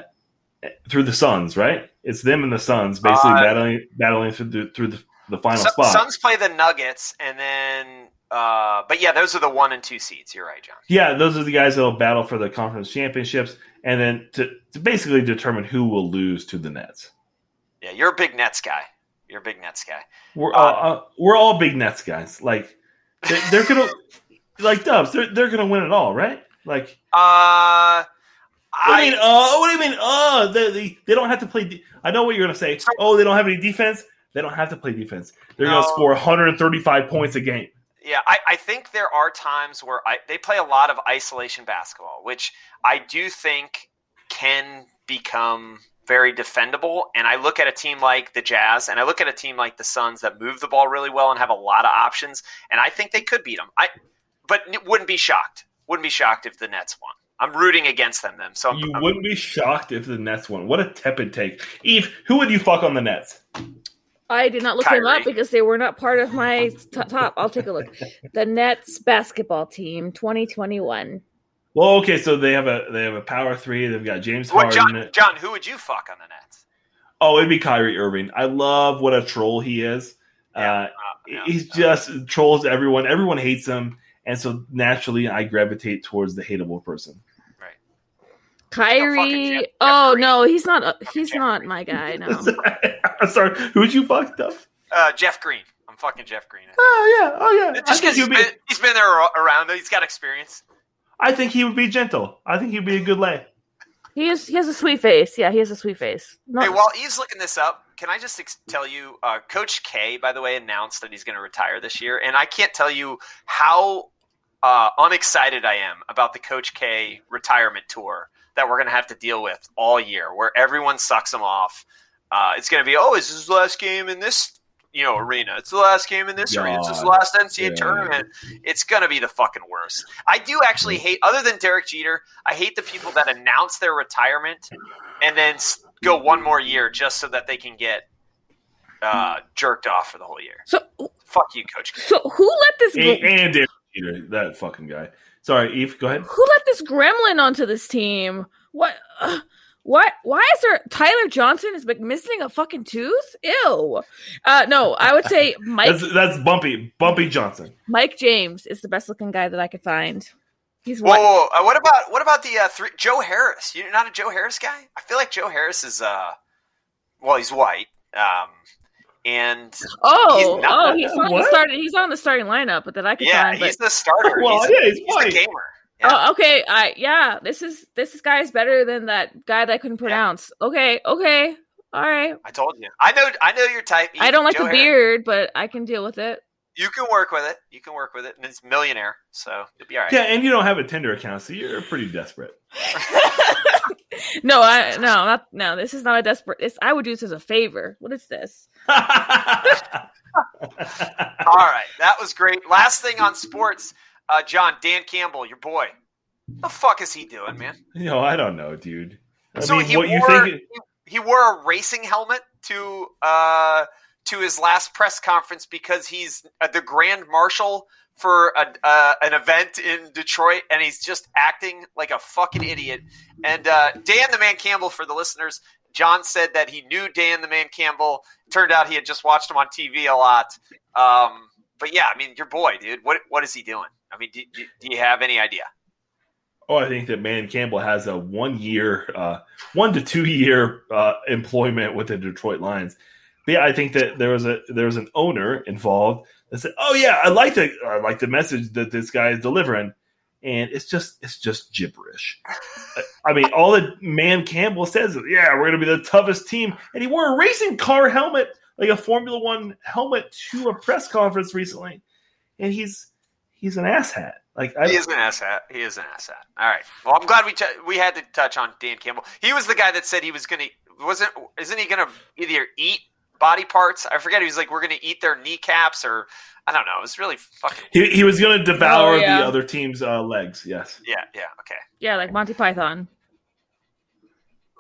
through the Suns. Right? It's them and the Suns basically Uh, battling battling through the through the, the final Su- spot. Suns play the Nuggets, and then, uh, but yeah, those are the one and two seeds. You're right, John. Yeah, those are the guys that will battle for the conference championships, and then to, to basically determine who will lose to the Nets. Yeah, you're a big Nets guy. You're a big Nets guy. We're Uh, all, uh, we're all big Nets guys. Like they're, they're gonna like Dubs. They're they're gonna win it all, right? Like Uh, what do you I, mean? Oh, what do you mean? Oh, they, they, they don't have to play. De- I know what you're gonna say. Oh, they don't have any defense. They don't have to play defense. They're No. gonna score 135 points a game. yeah, I, I think there are times where I, they play a lot of isolation basketball, which I do think can become very defendable. And I look at a team like the Jazz, and I look at a team like the Suns that move the ball really well and have a lot of options, and I think they could beat them. I, but wouldn't be shocked. Wouldn't be shocked if the Nets won. I'm rooting against them, then. So I'm, You I'm- wouldn't be shocked if the Nets won. What a tepid take, Eve. Who would you fuck on the Nets? I did not look them up because they were not part of my t- top. I'll take a look. The Nets basketball team, 2021. Well, okay, so they have a they have a power three. They've got James What, Harden. John, John, who would you fuck on the Nets? Oh, it'd be Kyrie Irving. I love what a troll he is. Yeah, Uh, uh, yeah. he's just trolls everyone. Everyone hates him, and so naturally, I gravitate towards the hateable person. fucking Kyrie. Jeff- Jeff oh no, he's not. A, he's Jeff not Green. my guy. No. I'm sorry. Who'd you fuck up? Uh, Jeff Green. I'm fucking Jeff Green. Oh yeah. Oh yeah. Just because he'd he's be. been, he's been there around, he's got experience. I think he would be gentle. I think he'd be a good lay. He is. He has a sweet face. Yeah, he has a sweet face. No, Hey, while Eve's looking this up, can I just ex- tell you, uh, Coach K, by the way, announced that he's going to retire this year, and I can't tell you how uh, unexcited I am about the Coach K retirement tour that we're going to have to deal with all year, where everyone sucks him off. Uh, it's going to be, oh, is this his last game in this you know arena? It's the last game in this arena. It's his last NCAA Yeah. tournament. It's going to be the fucking worst. I do actually hate, other than Derek Jeter, I hate the people that announce their retirement and then go one more year just so that they can get uh, jerked off for the whole year. so Fuck you, Coach K. so who let this And, go? and Derek Peter, that fucking guy. Sorry, Eve. Go ahead. Who let this gremlin onto this team? What? Uh, what? Why is there Tyler Johnson is like missing a fucking tooth? Ew. Uh, no, I would say Mike. That's, that's Bumpy. Bumpy Johnson. Mike James is the best looking guy that I could find. He's Whoa, whoa, whoa. Uh, what about what about the uh, three, Joe Harris? You're not a Joe Harris guy? I feel like Joe Harris is uh, well, he's white, um, and Oh, He's not- oh, he's on the starting. He's on the starting lineup, but that I could yeah, find. he's But, the starter. Well, he's, yeah, he's he's the white. gamer. Yeah. oh, okay. I yeah. This is this is guy is better than that guy that I couldn't pronounce. Okay, okay, all right. I told you. I know. I know your type. I don't like Joe the Harris. beard, but I can deal with it. You can work with it. You can work with it, and it's millionaire, so you'll be all right. Yeah, and you don't have a Tinder account, so you're pretty desperate. no, I no, not no. This is not a desperate. This I would do this as a favor. What is this? All right, that was great. Last thing on sports, uh, John Dan Campbell, your boy. The fuck is he doing, man? no, I don't know, dude. I so mean, he what wore you think? he, wore a racing helmet to uh to his last press conference because he's uh, the grand marshal for a, uh, an event in Detroit, and he's just acting like a fucking idiot. And uh, Dan the Man Campbell, for the listeners, John said that he knew Dan the Man Campbell. Turned out he had just watched him on TV a lot. Um, but yeah, I mean, your boy, dude. What what is he doing? I mean, do, do, do you have any idea? Oh, I think that Man Campbell has a one year, uh, one to two year uh, employment with the Detroit Lions. But yeah, I think that there was a there was an owner involved that said, "Oh yeah, I like the I like the message that this guy is delivering," and it's just it's just gibberish. I mean, all that Man Campbell says is, "Yeah, we're going to be the toughest team," and he wore a racing car helmet, like a Formula One helmet, to a press conference recently, and he's he's an asshat. Like I, He is an asshat. He is an asshat. All right. Well, I'm glad we t- we had to touch on Dan Campbell. He was the guy that said he was going to wasn't isn't he going to either eat body parts? I forget. He was like, we're going to eat their kneecaps, or I don't know. It was really fucking. He, he was going to devour Oh, yeah. the other team's uh, legs. Yes. Yeah. Yeah. Okay. Yeah, like Monty Python.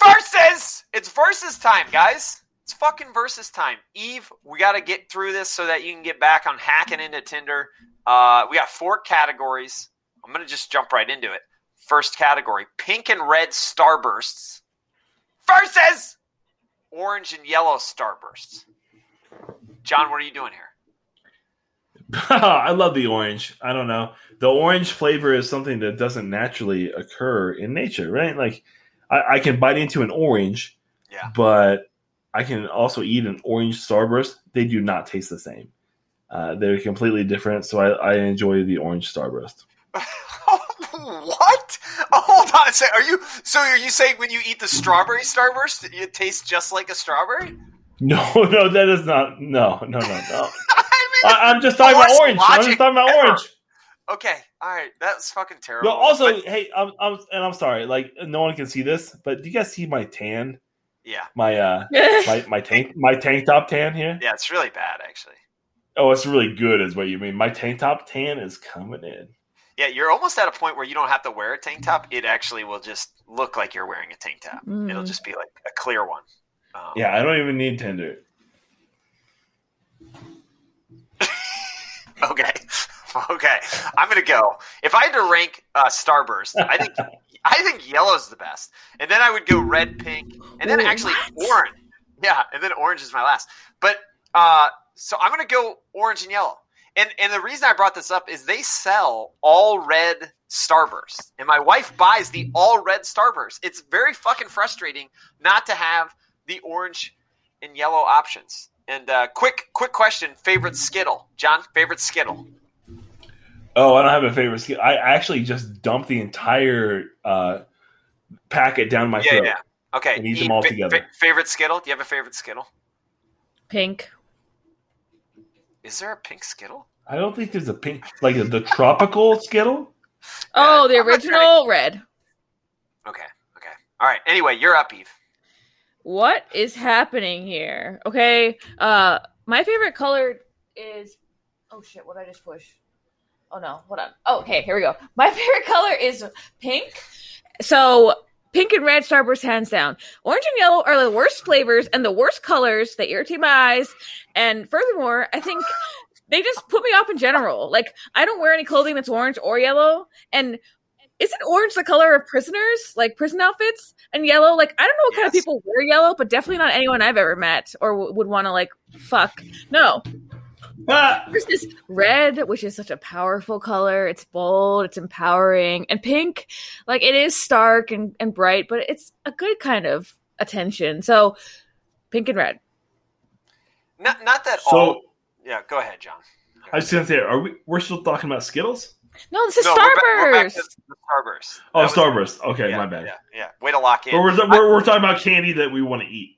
Versus. It's versus time, guys. It's fucking versus time. Eve, we got to get through this so that you can get back on hacking into Tinder. Uh, we got four categories. I'm going to just jump right into it. First category pink and red starbursts versus orange and yellow starbursts. John, what are you doing here? I love the orange. I don't know. The orange flavor is something that doesn't naturally occur in nature, right? Like I, I can bite into an orange, Yeah. but I can also eat an orange starburst. They do not taste the same. Uh, they're completely different. So I, I enjoy the orange starburst. what? Oh, hold on a second. Are you so? Are you saying when you eat the strawberry starburst, it tastes just like a strawberry? No, no, that is not. No, no, no, no. I mean, I'm just talking about orange. I'm just talking about ever. orange. Okay, all right, that's fucking terrible. No, also, But- hey, I'm, I'm, and I'm sorry, like no one can see this, but do you guys see my tan? Yeah, My uh, my my tank my tank top tan here. yeah, it's really bad actually. Oh, it's really good, is what you mean. My tank top tan is coming in. Yeah, you're almost at a point where you don't have to wear a tank top. It actually will just look like you're wearing a tank top. Mm. It'll just be like a clear one. Um, Yeah, I don't even need Tinder. Okay. Okay. I'm gonna go. If I had to rank uh, Starburst, I think I think yellow's the best, and then I would go red, pink, and then Ooh, actually what? orange. Yeah, and then orange is my last. But uh, so I'm gonna go orange and yellow. And and the reason I brought this up is they sell all red Starburst, and my wife buys the all red Starburst. It's very fucking frustrating not to have the orange and yellow options. And uh, quick quick question: favorite Skittle, John? Favorite Skittle? Oh, I don't have a favorite skill. I actually just dumped the entire uh, packet down my Yeah, throat. yeah. Okay. And eat Eve, them all fa- together. fa- favorite Skittle? Do you have a favorite Skittle? Pink. Is there a pink Skittle? I don't think there's a pink like the tropical Skittle. Oh, the I'm not original red. Okay. Okay. All right. Anyway, you're up, Eve. What is happening here? Okay. Uh my favorite color is Oh shit, what did I just push? Oh no, hold on. Oh, okay, here we go. My favorite color is pink. So pink and red starburst hands down. Orange and yellow are the worst flavors and the worst colors. They irritate my eyes. And furthermore, I think they just put me off in general. Like I don't wear any clothing that's orange or yellow, and isn't orange the color of prisoners, like prison outfits, and yellow? Like I don't know what kind of people wear yellow, but definitely not anyone I've ever met or w- would want to like fuck. No! Ah! there's this red, which is such a powerful color. It's bold, it's empowering, and pink, like it is stark and, and bright, but it's a good kind of attention. So, pink and red. Not not that So all. Yeah, go ahead, John. Go I was gonna say, are we? We're still talking about Skittles? No, this is No, we're back- we're back Starburst. to the Starburst. Oh, That was- Starburst. Okay, yeah, my bad. Yeah, yeah. Way to lock in. But we're, we're, we're talking about candy that we want to eat.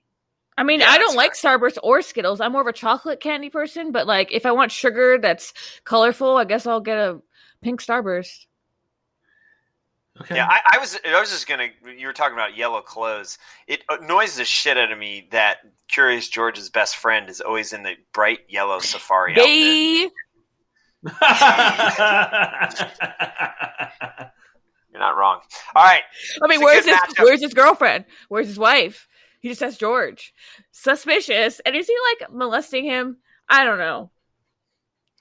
I mean, Yeah, I don't like Starburst or Skittles. I'm more of a chocolate candy person, but like if I want sugar that's colorful, I guess I'll get a pink Starburst. Okay. Yeah, I, I was. I was just gonna. You were talking about yellow clothes. It uh, annoys the shit out of me that Curious George's best friend is always in the bright yellow safari outfit. You're not wrong. All right, I mean, where's good his matchup. where's his girlfriend? Where's his wife? He just has George. Suspicious. And is he like molesting him? I don't know.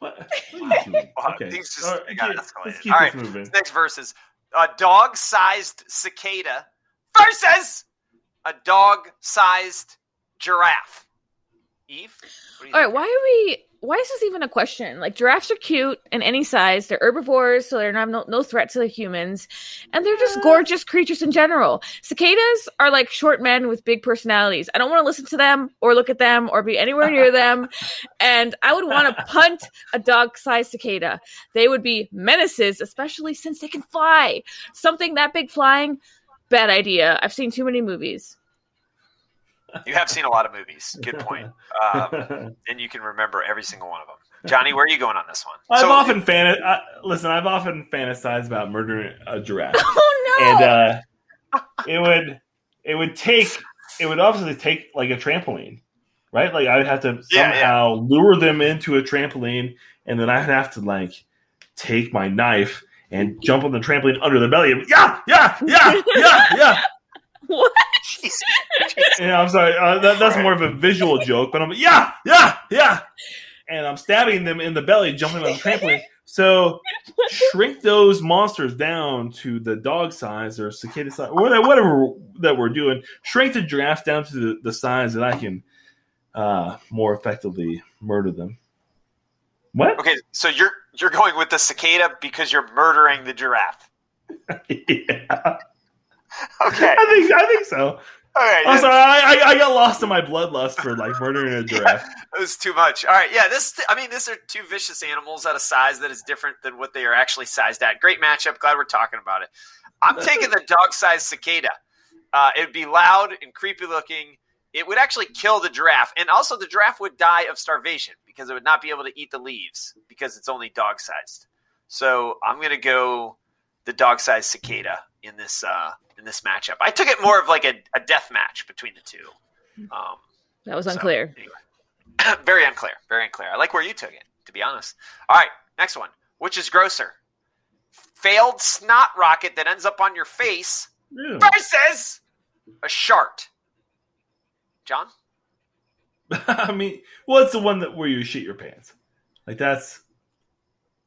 what? what are you doing? Well, Okay. just All right, got let's keep All moving. next verse is a dog-sized cicada versus a dog-sized giraffe. Eve, what do you All right, think? why are we? Why is this even a question? Like giraffes are cute in any size. They're herbivores, so they're not no, no threat to the humans, and they're just gorgeous creatures in general. Cicadas are like short men with big personalities. I don't want to listen to them or look at them or be anywhere near them, and I would want to punt a dog-sized cicada. They would be menaces, especially since they can fly. Something that big flying, bad idea. I've seen too many movies. You have seen a lot of movies. Good point. Um, and you can remember every single one of them. Johnny, where are you going on this one? I've So- often fan. I, listen, I've often fantasized about murdering a giraffe, Oh no! and uh, it would it would take it would obviously take like a trampoline, right? Like I would have to Yeah, yeah. somehow lure them into a trampoline, and then I'd have to like take my knife and jump on the trampoline under the belly. And, yeah, yeah, yeah, yeah, yeah. Yeah, I'm sorry. Uh, that, that's more of a visual joke, but I'm like, yeah, yeah, yeah, and I'm stabbing them in the belly, jumping on the trampoline. So shrink those monsters down to the dog size or cicada size, whatever, whatever that we're doing. Shrink the giraffe down to the, the size that I can uh, more effectively murder them. What? Okay, so you're you're going with the cicada because you're murdering the giraffe. yeah, Okay. I think I think so. Right. I'm sorry, I, I, got lost in my bloodlust for like murdering a giraffe. It was too much. All right, yeah. This, I mean, these are two vicious animals at a size that is different than what they are actually sized at. Great matchup. Glad we're talking about it. I'm taking the dog-sized cicada. Uh, it would be loud and creepy looking. It would actually kill the giraffe, and also the giraffe would die of starvation because it would not be able to eat the leaves because it's only dog-sized. So I'm gonna go the dog-sized cicada in this uh, in this matchup. I took it more of like a, a death match between the two. Um, That was so, unclear. anyway. very unclear. Very unclear. I like where you took it, to be honest. All right, next one. Which is grosser? Failed snot rocket that ends up on your face Ew. versus a shart. John? I mean, well, it's the one that where you shit your pants. Like that's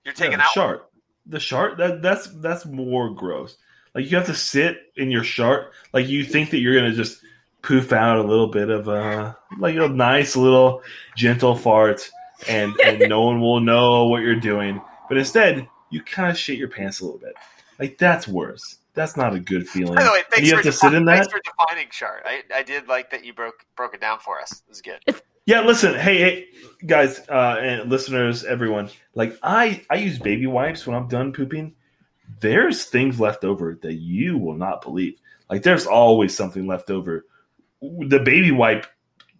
You're yeah, taking the out shart. The shart that that's that's more gross. Like you have to sit in your shart. Like you think that you're gonna just poof out a little bit of uh like a nice little gentle fart, and and no one will know what you're doing. But instead, you kind of shit your pants a little bit. Like that's worse. That's not a good feeling. By the way, thanks you for, have to sit in that? thanks for defining shart. I, I did like that you broke broke it down for us. It was good. Yeah, listen, hey, hey, guys, uh, and listeners, everyone. Like, I I use baby wipes when I'm done pooping. There's things left over that you will not believe. Like, there's always something left over. The baby wipe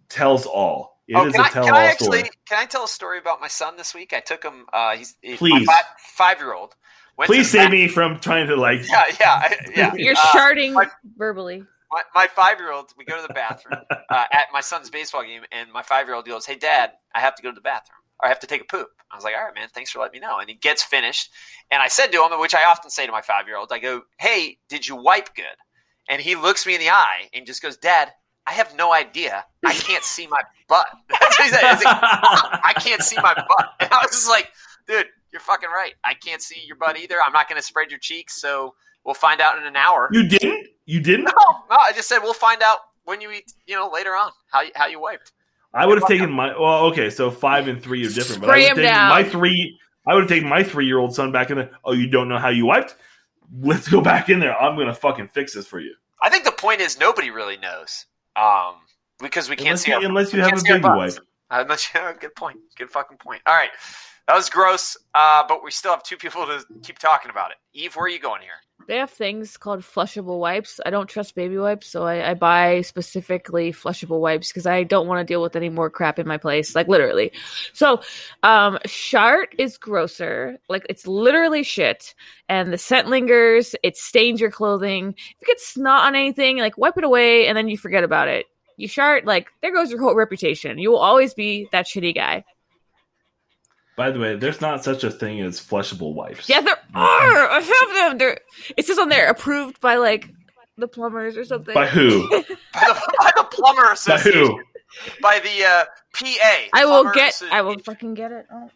tells all. It is oh, can, a I, tell can all I actually story. can I tell a story about my son this week? I took him. Uh, he's, he's Please. my five year old. Please save me from trying to like. Yeah, yeah, I- yeah. You're Uh, sharding my- verbally. my, my five year old, we go to the bathroom uh, at my son's baseball game, and my five year old goes, Hey, dad, I have to go to the bathroom, or I have to take a poop. I was like, All right, man, thanks for letting me know. And he gets finished, and I said to him, which I often say to my five year olds, I go, Hey, did you wipe good? And he looks me in the eye and just goes, Dad, I have no idea. I can't see my butt. That's what he said. Like, I can't see my butt. And I was just like, dude, you're fucking right. I can't see your butt either. I'm not going to spread your cheeks, so we'll find out in an hour. You didn't? You didn't? No, no. I just said we'll find out when you eat. You know, later on how you, how you wiped. I would have taken my. Well, okay, so five and three are different. But I Spray would 'em have taken down. my three. I would have taken my three-year-old son back in there. Oh, you don't know how you wiped? Let's go back in there. I'm gonna fucking fix this for you. I think the point is nobody really knows. Um, because we can't Unless see you, our, unless you have a see baby wipe. Uh, unless you good point. Good fucking point. All right. That was gross, uh, but we still have two people to keep talking about it. Eve, where are you going here? They have things called flushable wipes. I don't trust baby wipes, so I, I buy specifically flushable wipes because I don't want to deal with any more crap in my place, like literally. So, um, Shart is grosser. Like it's literally shit, and the scent lingers. It stains your clothing. If you get snot on anything, like wipe it away, and then you forget about it. You Shart, like there goes your whole reputation. You will always be that shitty guy. By the way, there's not such a thing as flushable wipes. Yeah, there are. I have them. They're. It says on there approved by like the plumbers or something. By who? By the, by the plumber By who? By the uh, PA. I will Plumber get. Association. I will fucking get it. Oh.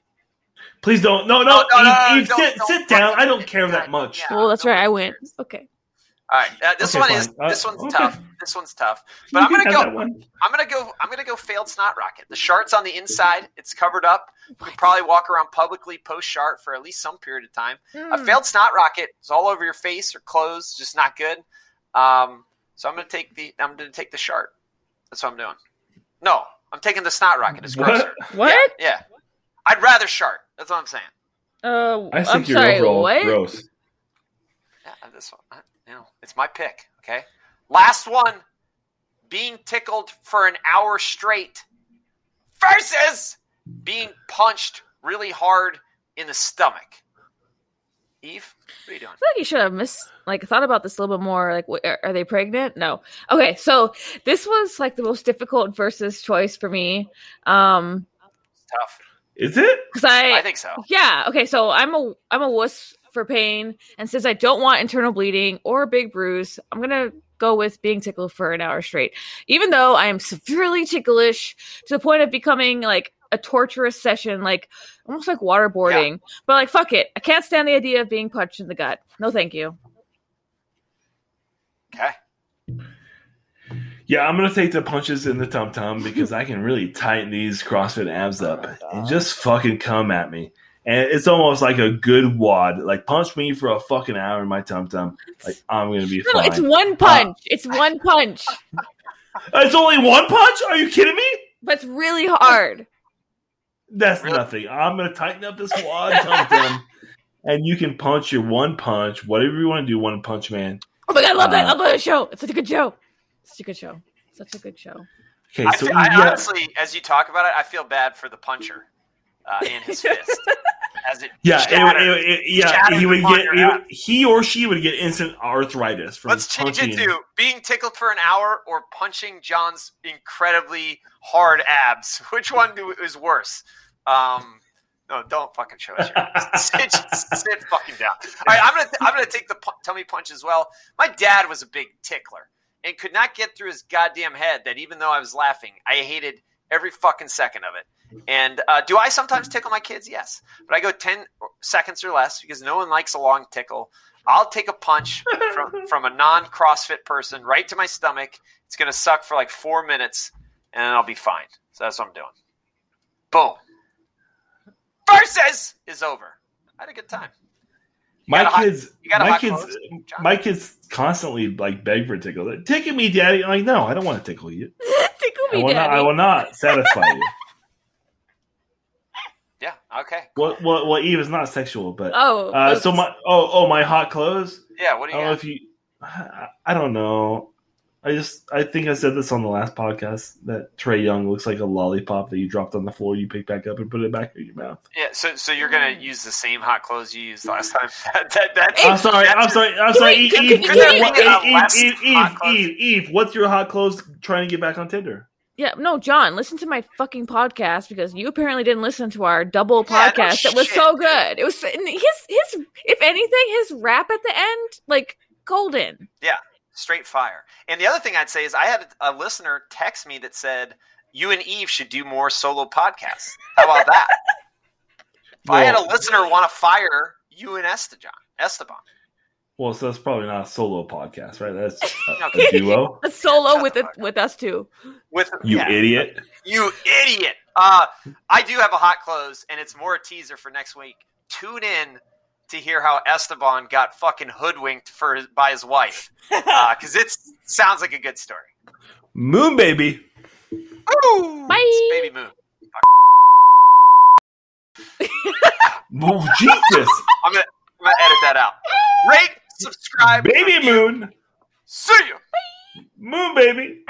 Please don't. No, no. No, no, no, Eve, no, Eve, don't- sit, don't sit down. fucking I don't care that that. much. Yeah. Well, that's no right. I one win. Okay. All right. Uh, this Okay, one fine. is Uh, this one's okay. tough. This one's tough. But You I'm gonna go. I'm gonna go. I'm gonna go. Failed snot rocket. The shart's on the inside. It's covered up. You can probably walk around publicly post shart for at least some period of time. A Mm. failed snot rocket is all over your face or clothes, just not good. Um, so I'm gonna take the. I'm gonna take the shart. That's what I'm doing. No, I'm taking the snot rocket. It's What? grosser. What? Yeah, yeah. I'd rather shart. That's what I'm saying. Uh, I I'm think you're sorry. overall What? gross. Yeah, this one. I- You know, it's my pick. Okay. Last one. Being tickled for an hour straight versus being punched really hard in the stomach. Eve, what are you doing? I feel like you should have missed, like, thought about this a little bit more. Like, wh- are, are they pregnant? No. Okay, so this was like the most difficult versus choice for me. Um, It's tough. Is it? because I, I think so. yeah. Okay, so I'm a I'm a wuss for pain, and since I don't want internal bleeding or a big bruise, I'm gonna go with being tickled for an hour straight. Even though I am severely ticklish to the point of becoming like a torturous session, like almost like waterboarding. But like, fuck it, I can't stand the idea of being punched in the gut. No, thank you. Okay. Yeah, I'm gonna take the punches in the tum tum because I can really tighten these CrossFit abs up oh and just fucking come at me. And it's almost like a good wad. Like punch me for a fucking hour in my tum tum. Like I'm gonna be No, fine. it's one punch. it's one punch, It's only one punch? Are you kidding me? but it's really hard. That's Really? nothing. I'm gonna tighten up this wad tum tum, and you can punch your one punch, whatever you want to do, one punch man. Oh my god, I love that! Uh, I love that show. It's such a good show. Such a good show. Such a good show. Okay, I, so feel- I yeah, honestly, as you talk about it, I feel bad for the puncher uh, and his fist. As it yeah, it, shattered. it- it- yeah, he would get your he, abs. would- he or she would get instant arthritis from Let's change it to being tickled for an hour or punching John's incredibly hard abs. Which one do, is worse? Um, no, don't fucking show us. Your abs. sit, sit fucking down. All right, I'm gonna I'm gonna take the pu- tummy punch as well. My dad was a big tickler and could not get through his goddamn head that even though I was laughing, I hated every fucking second of it. And uh, do I sometimes tickle my kids? Yes, but I go ten seconds or less because no one likes a long tickle. I'll take a punch from from a non CrossFit person right to my stomach. It's gonna suck for like four minutes, and then I'll be fine. So that's what I'm doing. Boom. Versus is over. I had a good time. My got a hot- kids, you my kids, clothes, my kids constantly like beg for a tickle. Like, Tickle me, daddy. I'm like, no, I don't want to tickle you. Tickle I me, will not. I will not satisfy you. Yeah. Okay. Well, well, well, Eve is not sexual, but Oh, uh, so my oh oh my hot clothes. Yeah. What do I you don't know got? if you. I, I don't know. I just I think I said this on the last podcast that Trae Young looks like a lollipop that you dropped on the floor, you pick back up and put it back in your mouth. Yeah. So so you're gonna mm. use the same hot clothes you used last time. that, that, that's, I'm sorry. I'm sorry. I'm sorry. Eve, Eve, Eve, can we what- get a Eve, Eve, Eve, clothes? Eve, Eve, what's your hot clothes trying to get back on Tinder? Yeah, no, John, listen to my fucking podcast because you apparently didn't listen to our double Yeah, no podcast. it was so good. It was his his if anything, his rap at the end, like golden. Straight fire. And the other thing I'd say is I had a listener text me that said you and Eve should do more solo podcasts. How about that? if I had a listener want to fire you and Esteban, Esteban. Well, so that's probably not a solo podcast, right? That's a, Okay. a duo. A solo with the it with us too. With You yeah, idiot. you idiot. Uh, I do have a hot close, and it's more a teaser for next week. Tune in to hear how Esteban got fucking hoodwinked for by his wife, uh, because it sounds like a good story. Moon baby. Ooh, Bye. it's baby moon. Oh, Jesus. I'm gonna, I'm gonna edit that out. Rate, subscribe, baby moon. See you. Moon baby.